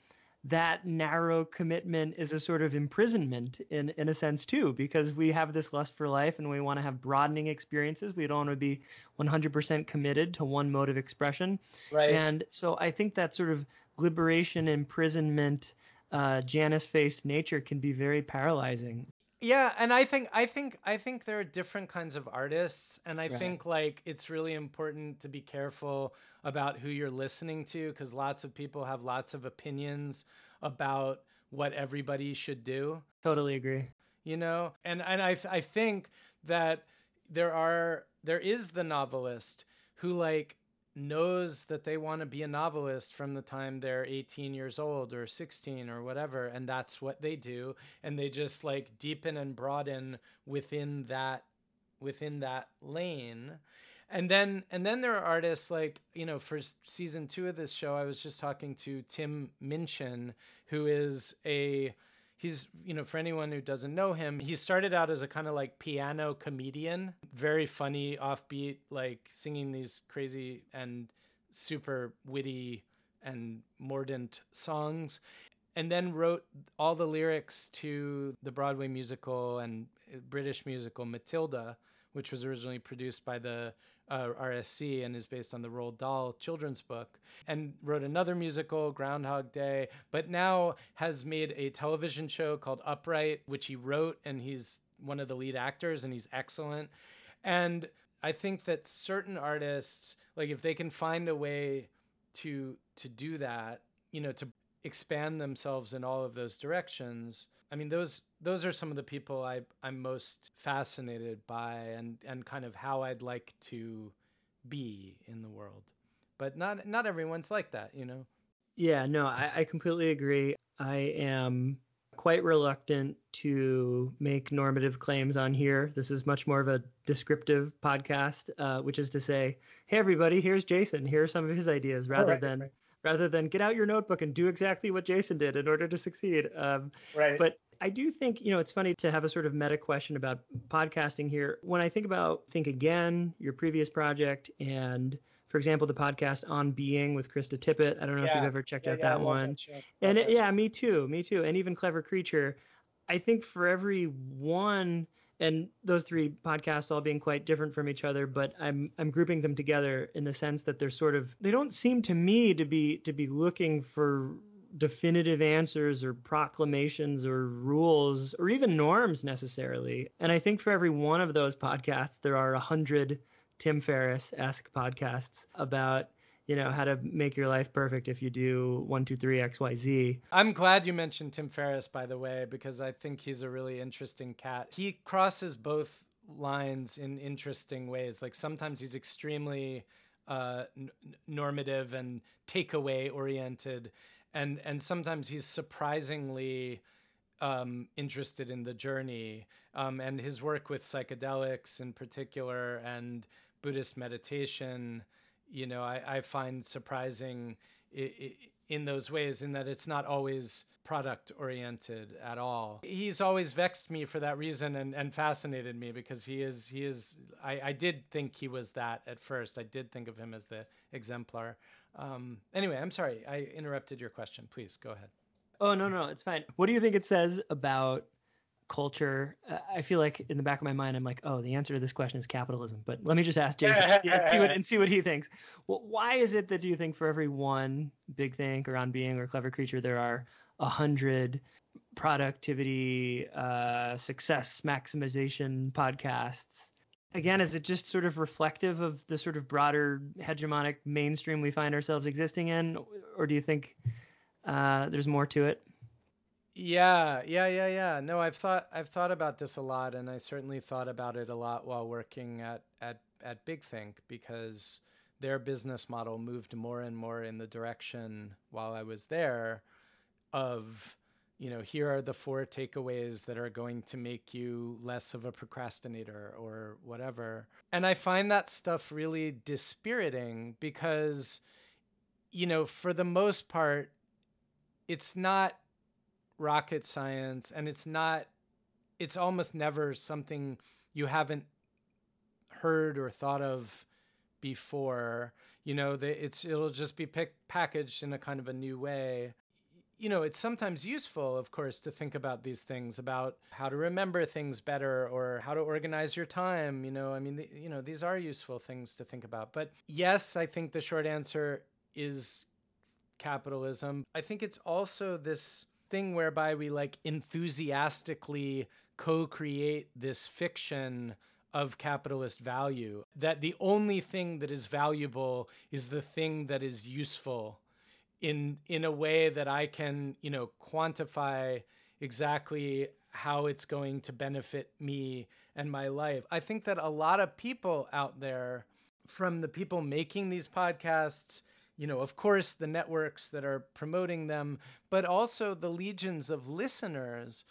that narrow commitment is a sort of imprisonment in in a sense too because we have this lust for life and we want to have broadening experiences. We don't want to be 100% committed to one mode of expression. Right. And so i think that sort of liberation imprisonment uh, janus faced nature can be very paralyzing yeah and i think i think i think there are different kinds of artists and i right. think like it's really important to be careful about who you're listening to because lots of people have lots of opinions about what everybody should do totally agree you know and and i i think that there are there is the novelist who like knows that they want to be a novelist from the time they're 18 years old or 16 or whatever and that's what they do and they just like deepen and broaden within that within that lane. And then and then there are artists like you know for season 2 of this show I was just talking to Tim Minchin who is a he's you know for anyone who doesn't know him he started out as a kind of like piano comedian very funny offbeat like singing these crazy and super witty and mordant songs and then wrote all the lyrics to the broadway musical and uh, british musical matilda which was originally produced by the uh, RSC and is based on the Roald Dahl children's book, and wrote another musical, Groundhog Day, but now has made a television show called Upright, which he wrote, and he's one of the lead actors, and he's excellent. And I think that certain artists, like if they can find a way to to do that, you know, to expand themselves in all of those directions, I mean, those those are some of the people I I'm most fascinated by, and and kind of how I'd like to be in the world. But not not everyone's like that, you know. Yeah, no, I, I completely agree. I am quite reluctant to make normative claims on here. This is much more of a descriptive podcast, uh, which is to say, hey everybody, here's Jason. Here are some of his ideas, rather right, than right. rather than get out your notebook and do exactly what Jason did in order to succeed. Um, right. But I do think, you know, it's funny to have a sort of meta question about podcasting here. When I think about Think Again, your previous project, and for example, the podcast On Being with Krista Tippett. I don't know yeah. if you've ever checked yeah, out yeah, that one. That and it, yeah, me too, me too. And even Clever Creature. I think for every one, and those three podcasts all being quite different from each other, but I'm I'm grouping them together in the sense that they're sort of they don't seem to me to be to be looking for definitive answers or proclamations or rules or even norms necessarily. And I think for every one of those podcasts, there are a hundred Tim Ferriss esque podcasts about you know how to make your life perfect if you do one two three x y z. I'm glad you mentioned tim ferriss by the way because i think he's a really interesting cat. He crosses both lines in interesting ways. Like sometimes he's extremely uh, n- normative and takeaway oriented and and sometimes he's surprisingly um, interested in the journey um, and his work with psychedelics in particular and Buddhist meditation. You know, I, I find surprising in those ways in that it's not always product oriented at all. He's always vexed me for that reason and, and fascinated me because he is he is I, I did think he was that at first. I did think of him as the exemplar. Um, anyway, I'm sorry I interrupted your question. Please go ahead. Oh no no it's fine. What do you think it says about culture? Uh, I feel like in the back of my mind I'm like, oh, the answer to this question is capitalism. But let me just ask Jason yeah, see what, and see what he thinks. Well, why is it that do you think for every one big think or on being or clever creature there are a hundred productivity, uh, success maximization podcasts? Again, is it just sort of reflective of the sort of broader hegemonic mainstream we find ourselves existing in, or do you think uh, there's more to it? Yeah, yeah, yeah, yeah. No, I've thought I've thought about this a lot, and I certainly thought about it a lot while working at at at Big Think because their business model moved more and more in the direction while I was there of you know here are the four takeaways that are going to make you less of a procrastinator or whatever and i find that stuff really dispiriting because you know for the most part it's not rocket science and it's not it's almost never something you haven't heard or thought of before. You know it's it'll just be pick, packaged in a kind of a new way. You know it's sometimes useful of course to think about these things about how to remember things better or how to organize your time you know i mean the, you know these are useful things to think about. But yes i think the short answer is capitalism. I think it's also this thing whereby we like enthusiastically co-create this fiction of capitalist value that the only thing that is valuable is the thing that is useful in in a way that I can, you know, quantify exactly how it's going to benefit me and my life. I think that a lot of people out there from the people making these podcasts, you know, of course the networks that are promoting them, but also the legions of listeners,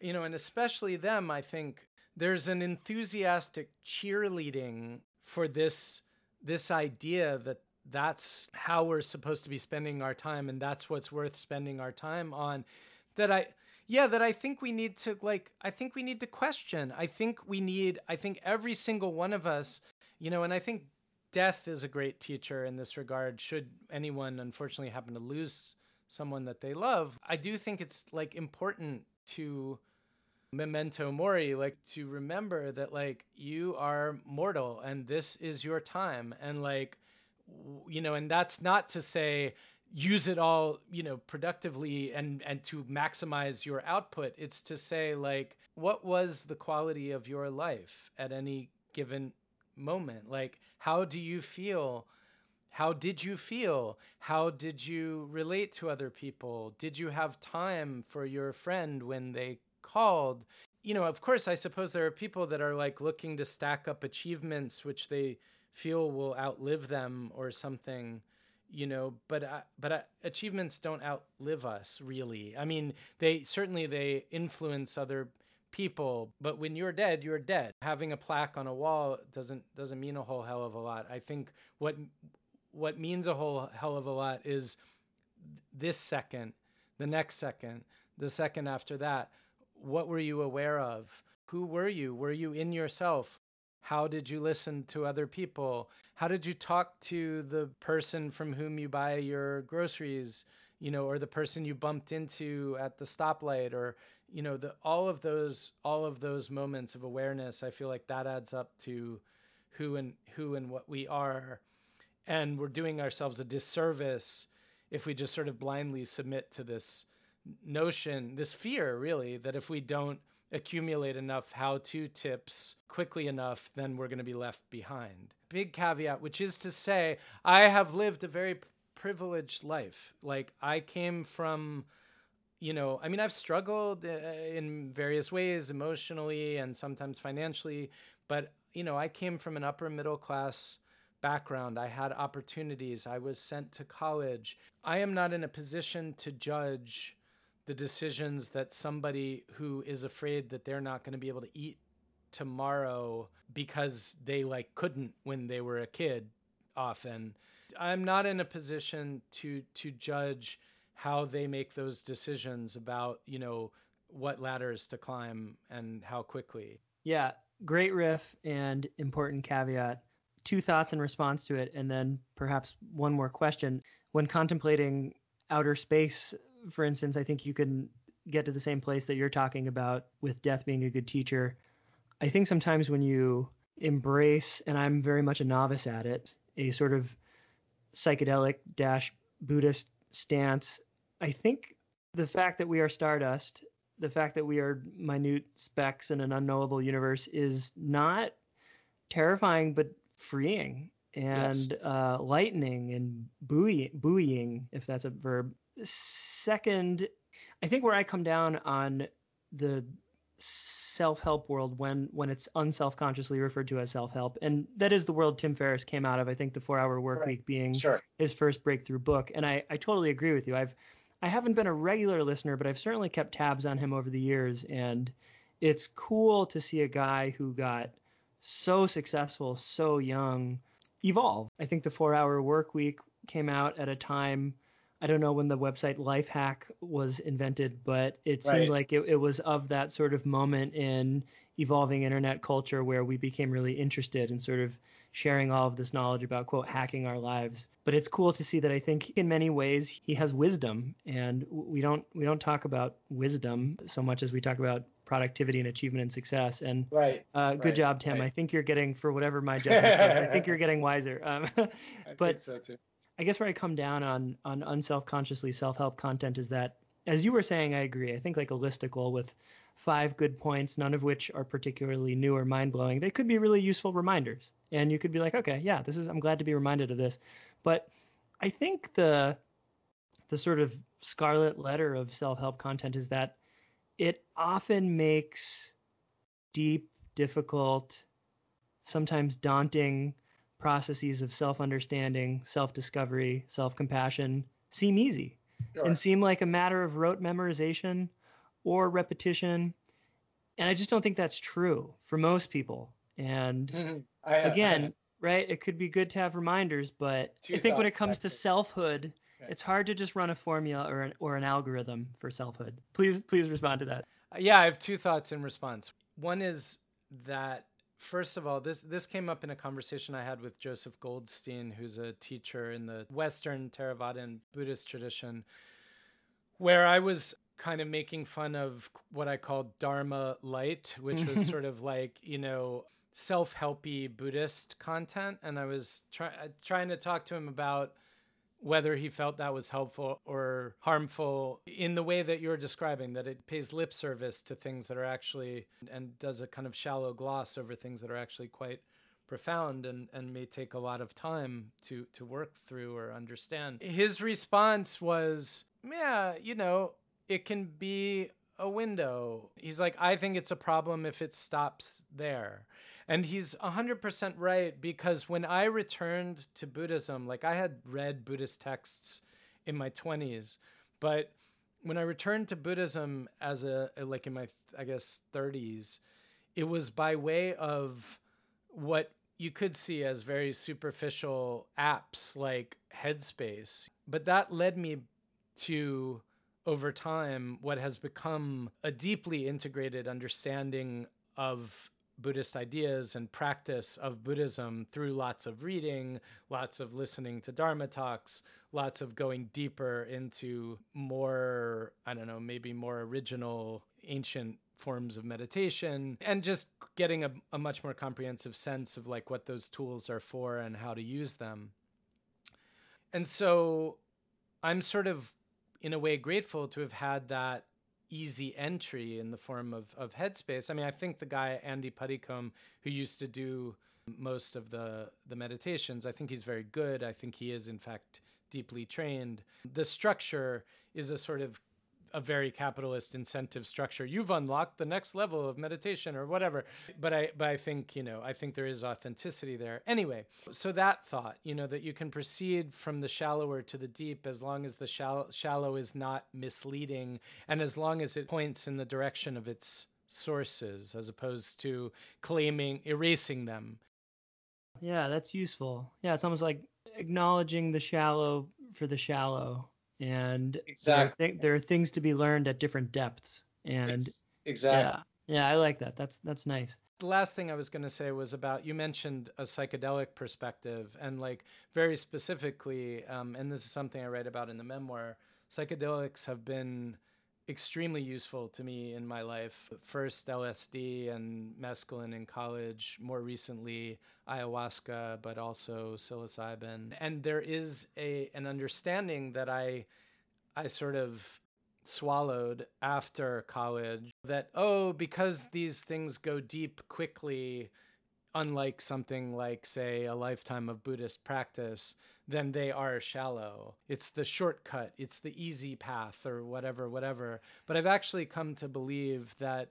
you know, and especially them, I think there's an enthusiastic cheerleading for this this idea that that's how we're supposed to be spending our time and that's what's worth spending our time on that i yeah that i think we need to like i think we need to question. I think we need i think every single one of us you know and i think death is a great teacher in this regard should anyone unfortunately happen to lose someone that they love i do think it's like important to memento mori like to remember that like you are mortal and this is your time and like you know, and that's not to say use it all, you know, productively and and to maximize your output. It's to say like what was the quality of your life at any given moment? Like how do you feel? How did you feel? How did you relate to other people? Did you have time for your friend when they called? You know, of course, I suppose there are people that are like looking to stack up achievements which they feel will outlive them or something you know but uh, but uh, achievements don't outlive us really i mean they certainly they influence other people but when you're dead you're dead. Having a plaque on a wall doesn't doesn't mean a whole hell of a lot. I think what what means a whole hell of a lot is this second the next second the second after that. What were you aware of? Who were you? Were you in yourself how did you listen to other people? How did you talk to the person from whom you buy your groceries, you know, or the person you bumped into at the stoplight or you know, the all of those all of those moments of awareness, I feel like that adds up to who and who and what we are. And we're doing ourselves a disservice if we just sort of blindly submit to this notion, this fear really that if we don't accumulate enough how to tips quickly enough, then we're going to be left behind. Big caveat, which is to say, I have lived a very privileged life. Like, I came from, you know, I mean, I've struggled uh, in various ways emotionally and sometimes financially, but, you know, I came from an upper middle class background. I had opportunities. I was sent to college. I am not in a position to judge the decisions that somebody who is afraid that they're not going to be able to eat tomorrow because they like couldn't when they were a kid often. I'm not in a position to to judge how they make those decisions about you know what ladders to climb and how quickly. Yeah great riff and important caveat. Two thoughts in response to it and then perhaps one more question. When contemplating outer space for instance, I think you can get to the same place that you're talking about with death being a good teacher. I think sometimes when you embrace, and I'm very much a novice at it, a sort of psychedelic dash Buddhist stance, I think the fact that we are stardust, the fact that we are minute specks in an unknowable universe is not terrifying but freeing and yes. uh, lightening and buoy- buoying, if that's a verb. Second, I think where I come down on the self-help world when when it's unself-consciously referred to as self-help and that is the world tim ferriss came out of i think the four hour work right. week being sure. his first breakthrough book and I, I totally agree with you i've i haven't been a regular listener but i've certainly kept tabs on him over the years and it's cool to see a guy who got so successful so young evolve i think the four hour work week came out at a time I don't know when the website Lifehack was invented, but it seemed right. like it, it was of that sort of moment in evolving internet culture where we became really interested in sort of sharing all of this knowledge about quote hacking our lives. But it's cool to see that i think in many ways he has wisdom and we don't we don't talk about wisdom so much as we talk about productivity and achievement and success. And right uh, good right, job tim. right. i think you're getting for whatever my judgment is, i think you're getting wiser. Um, but so i guess where i come down on on unself-consciously self-help content is that as you were saying i agree i think like a listicle with five good points, none of which are particularly new or mind blowing. They could be really useful reminders. And you could be like, okay, yeah, this is I'm glad to be reminded of this. But I think the the sort of scarlet letter of self-help content is that it often makes deep, difficult, sometimes daunting processes of self-understanding, self-discovery, self-compassion seem easy sure. and seem like a matter of rote memorization or repetition. And I just don't think that's true for most people. And mm-hmm. I, again, I, right, it could be good to have reminders, but I think when it comes to selfhood, it's hard to just run a formula or an, or an algorithm for selfhood. Please, please respond to that. Uh, yeah, I have two thoughts in response. One is that first of all, this this came up in a conversation I had with Joseph Goldstein, who's a teacher in the Western Theravadan Buddhist tradition, where I was kind of making fun of what I called Dharma light, which was sort of like, you know, self-helpy Buddhist content. And I was try- trying to talk to him about whether he felt that was helpful or harmful in the way that you're describing, that it pays lip service to things that are actually and does a kind of shallow gloss over things that are actually quite profound and, and may take a lot of time to to work through or understand. His response was, Yeah, you know, it can be a window. He's like, I think it's a problem if it stops there. And he's 100% right because when I returned to Buddhism, like I had read Buddhist texts in my 20s, but when I returned to Buddhism as a, like in my, I guess, 30s, it was by way of what you could see as very superficial apps like Headspace. But that led me to over time what has become a deeply integrated understanding of Buddhist ideas and practice of Buddhism through lots of reading, lots of listening to Dharma talks, lots of going deeper into more, I don't know, maybe more original ancient forms of meditation and just getting a, a much more comprehensive sense of like what those tools are for and how to use them. And so I'm sort of in a way grateful to have had that easy entry in the form of, of Headspace. I mean, I think the guy Andy Puddicombe, who used to do most of the the meditations, I think he's very good. I think he is in fact deeply trained. The structure is a sort of a very capitalist incentive structure. You've unlocked the next level of meditation or whatever. But I but I think, you know, I think there is authenticity there. Anyway, so that thought, you know, that you can proceed from the shallower to the deep as long as the shallow, shallow is not misleading and as long as it points in the direction of its sources as opposed to claiming erasing them. Yeah, that's useful. Yeah, it's almost like acknowledging the shallow for the shallow and exactly. there are, th- there are, things to be learned at different depths. And exactly. yeah yeah i like that. That's that's nice. The last thing i was going to say was about you mentioned a psychedelic perspective and like very specifically um, and this is something i write about in the memoir psychedelics have been extremely useful to me in my life. First LSD and mescaline in college, more recently ayahuasca, but also psilocybin. And there is a an understanding that I I sort of swallowed after college that oh because these things go deep quickly unlike something like, say, a lifetime of Buddhist practice, then they are shallow. It's the shortcut, it's the easy path, or whatever, whatever. But I've actually come to believe that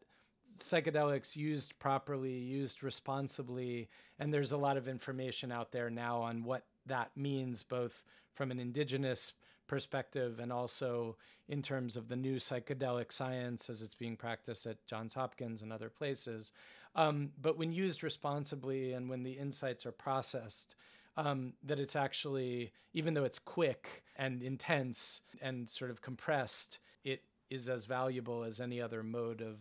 psychedelics used properly, used responsibly, and there's a lot of information out there now on what that means, both from an indigenous perspective and also in terms of the new psychedelic science as it's being practiced at Johns Hopkins and other places. Um, but when used responsibly and when the insights are processed, um, that it's actually, even though it's quick and intense and sort of compressed, it is as valuable as any other mode of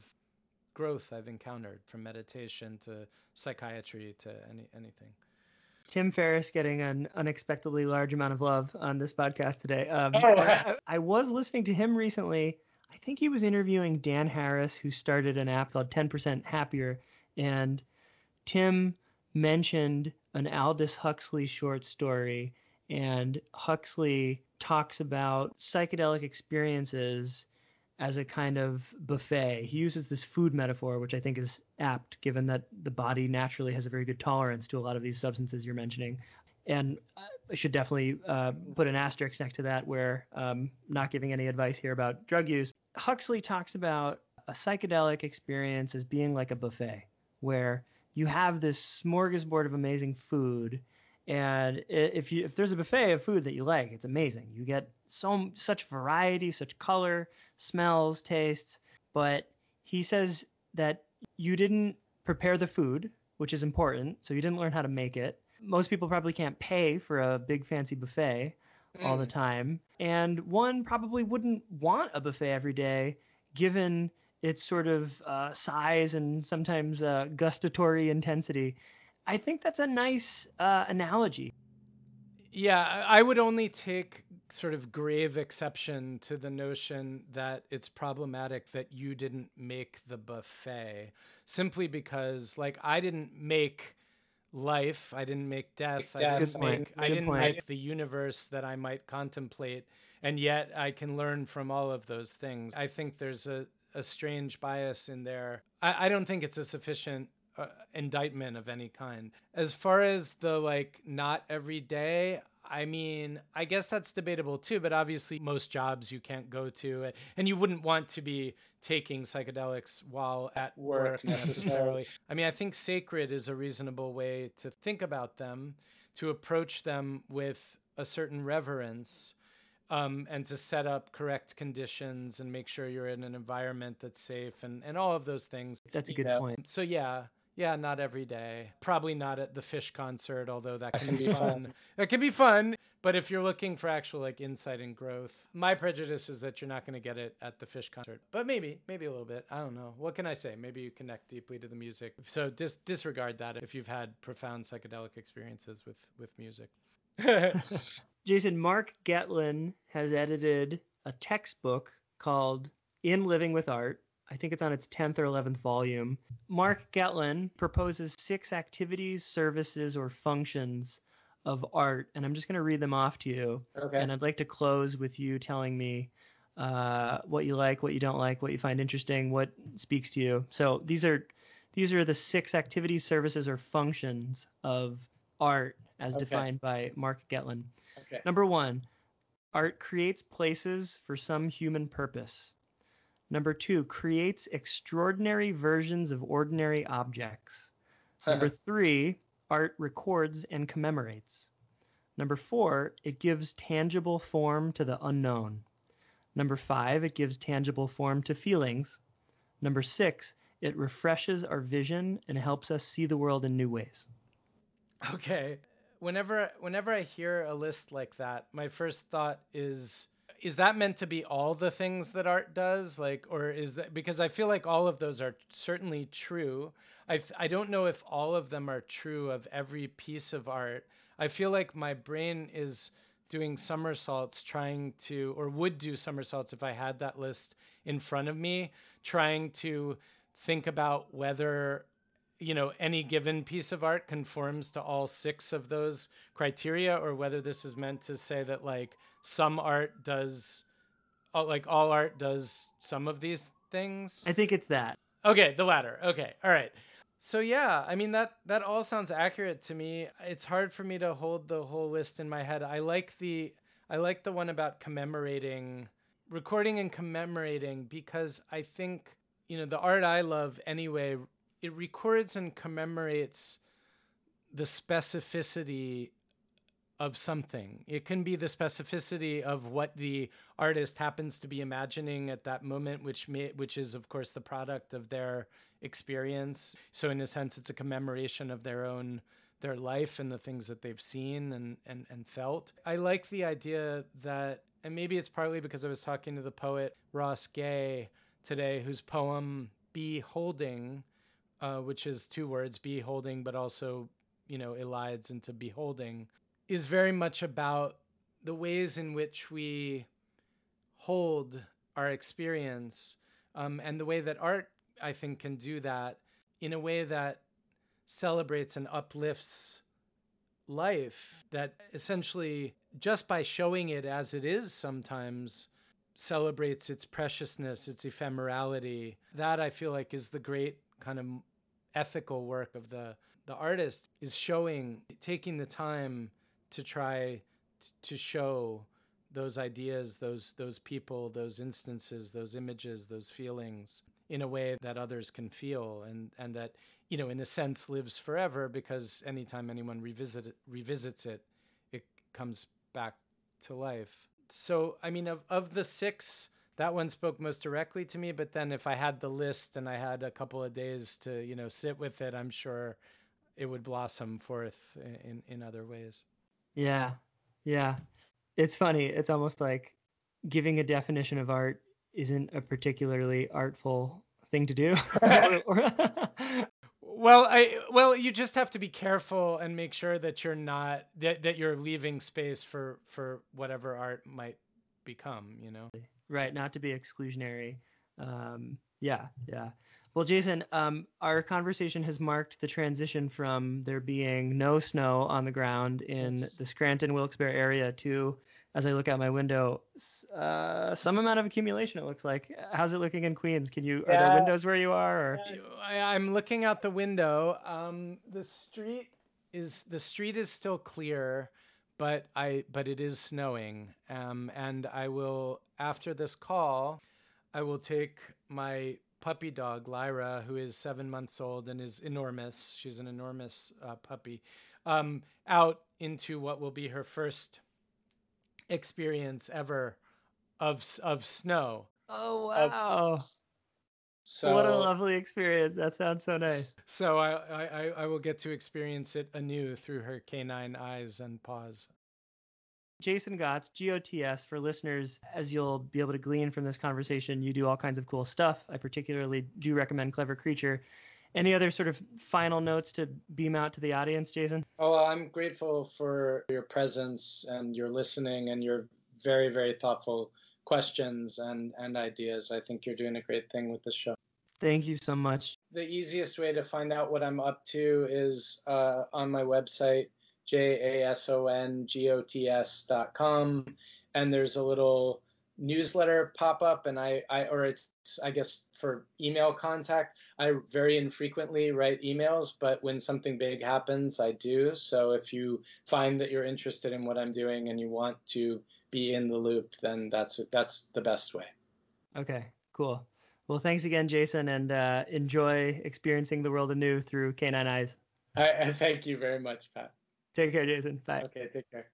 growth I've encountered, from meditation to psychiatry to any anything. Tim Ferriss getting an unexpectedly large amount of love on this podcast today. Um, oh. I, I, was listening to him recently. I think he was interviewing Dan Harris, who started an app called 10% Happier. And Tim mentioned an Aldous Huxley short story. And Huxley talks about psychedelic experiences as a kind of buffet. He uses this food metaphor, which I think is apt given that the body naturally has a very good tolerance to a lot of these substances you're mentioning. And I should definitely uh, put an asterisk next to that where um, not giving any advice here about drug use. Huxley talks about a psychedelic experience as being like a buffet where you have this smorgasbord of amazing food and if you if there's a buffet of food that you like, it's amazing. You get so such variety, such color, smells, tastes. But he says that you didn't prepare the food, which is important. So you didn't learn how to make it. Most people probably can't pay for a big fancy buffet mm. all the mm. time, and one probably wouldn't want a buffet every day, given its sort of uh, size and sometimes uh, gustatory intensity. I think that's a nice uh, analogy. Yeah, I would only take sort of grave exception to the notion that it's problematic that you didn't make the buffet simply because like I didn't make life, I didn't make death, I didn't make I didn't make the universe that I might contemplate and yet I can learn from all of those things. I think there's a a strange bias in there. I, I don't think it's a sufficient uh, indictment of any kind. As far as the like not every day, I mean, I guess that's debatable too, but obviously most jobs you can't go to and you wouldn't want to be taking psychedelics while at work, work necessarily. I mean, I think sacred is a reasonable way to think about them, to approach them with a certain reverence. Um, and to set up correct conditions and make sure you're in an environment that's safe and, and all of those things. That's a good yeah. point. So, yeah, yeah, not every day. Probably not at the Phish concert, although that can be fun. That can be fun. But if you're looking for actual like insight and growth, my prejudice is that you're not going to get it at the Phish concert. But maybe, maybe a little bit. I don't know. What can I say? Maybe you connect deeply to the music. So dis- disregard that if you've had profound psychedelic experiences with with music. Jason, Mark Getlein has edited a textbook called In Living with Art I think it's on its 10th or 11th volume. Mark Getlein proposes six activities, services, or functions of art, and I'm just going to read them off to you. Okay. And I'd like to close with you telling me uh, what you like, what you don't like, what you find interesting, what speaks to you. So these are these are the six activities, services, or functions of art as okay. defined by Mark Getlein. Okay. Number one, art creates places for some human purpose. Number two, creates extraordinary versions of ordinary objects. Number three, art records and commemorates. Number four, it gives tangible form to the unknown. Number five, it gives tangible form to feelings. Number six, it refreshes our vision and helps us see the world in new ways. Okay. Whenever whenever I hear a list like that, my first thought is is that meant to be all the things that art does? Like or is that because i feel like all of those are certainly true. I i don't know if all of them are true of every piece of art. I feel like my brain is doing somersaults trying to or would do somersaults if i had that list in front of me trying to think about whether you know any given piece of art conforms to all six of those criteria or whether this is meant to say that like some art does like all art does some of these things? I think it's that. Okay the latter. Okay all right. So yeah i mean that that all sounds accurate to me. It's hard for me to hold the whole list in my head. I like the i like the one about commemorating recording and commemorating because i think you know the art i love anyway it records and commemorates the specificity of something. It can be the specificity of what the artist happens to be imagining at that moment, which may, which is of course the product of their experience. So in a sense, it's a commemoration of their own their life and the things that they've seen and, and, and felt. I like the idea that, and maybe it's partly because I was talking to the poet Ross Gay today, whose poem Be Holding, uh, which is two words, be holding, but also, you know, elides into beholding, is very much about the ways in which we hold our experience um, and the way that art, I think, can do that in a way that celebrates and uplifts life that essentially just by showing it as it is sometimes celebrates its preciousness its ephemerality. That i feel like is the great kind of ethical work of the the artist is showing taking the time to try t- to show those ideas those those people those instances those images those feelings in a way that others can feel and and that you know, in a sense, lives forever because anytime anyone revisit it, revisits it, it comes back to life. So, I mean, of, of the six, that one spoke most directly to me. But then if I had the list and I had a couple of days to, you know, sit with it, I'm sure it would blossom forth in, in other ways. Yeah. Yeah. It's funny. It's almost like giving a definition of art isn't a particularly artful thing to do. Well, I well, you just have to be careful and make sure that you're not that, that you're leaving space for for whatever art might become, you know. Right, not to be exclusionary. Um, yeah, yeah. Well, Jason, um, our conversation has marked the transition from there being no snow on the ground in yes. the Scranton Wilkes-Barre area to as I look out my window, uh, some amount of accumulation. It looks like. How's it looking in Queens? Can you? Are there windows where you are? Or? I, am looking out the window. Um, the street is the street is still clear, but I but it is snowing. Um, and I will after this call, I will take my puppy dog Lyra, who is seven months old and is enormous. She's an enormous uh, puppy. Um, out into what will be her first experience ever of of snow. Oh wow. Of, so what a lovely experience. That sounds so nice. So I, I I will get to experience it anew through her canine eyes and paws. Jason Gotts, GOTS, for listeners, as you'll be able to glean from this conversation, you do all kinds of cool stuff. I particularly do recommend Clever Creature. Any other sort of final notes to beam out to the audience, Jason? Oh, I'm grateful for your presence and your listening and your very, very thoughtful questions and, and ideas. I think you're doing a great thing with the show. Thank you so much. The easiest way to find out what I'm up to is uh, on my website, jasongots.com. And there's a little newsletter pop up and I, I or it's I guess for email contact, I very infrequently write emails, but when something big happens, I do. So if you find that you're interested in what I'm doing and you want to be in the loop, then that's that's the best way. Okay, cool. Well, thanks again, Jason, and uh, enjoy experiencing the world anew through Canine Eyes. I, I thank you very much, Pat. Take care, Jason. Bye. Okay, take care.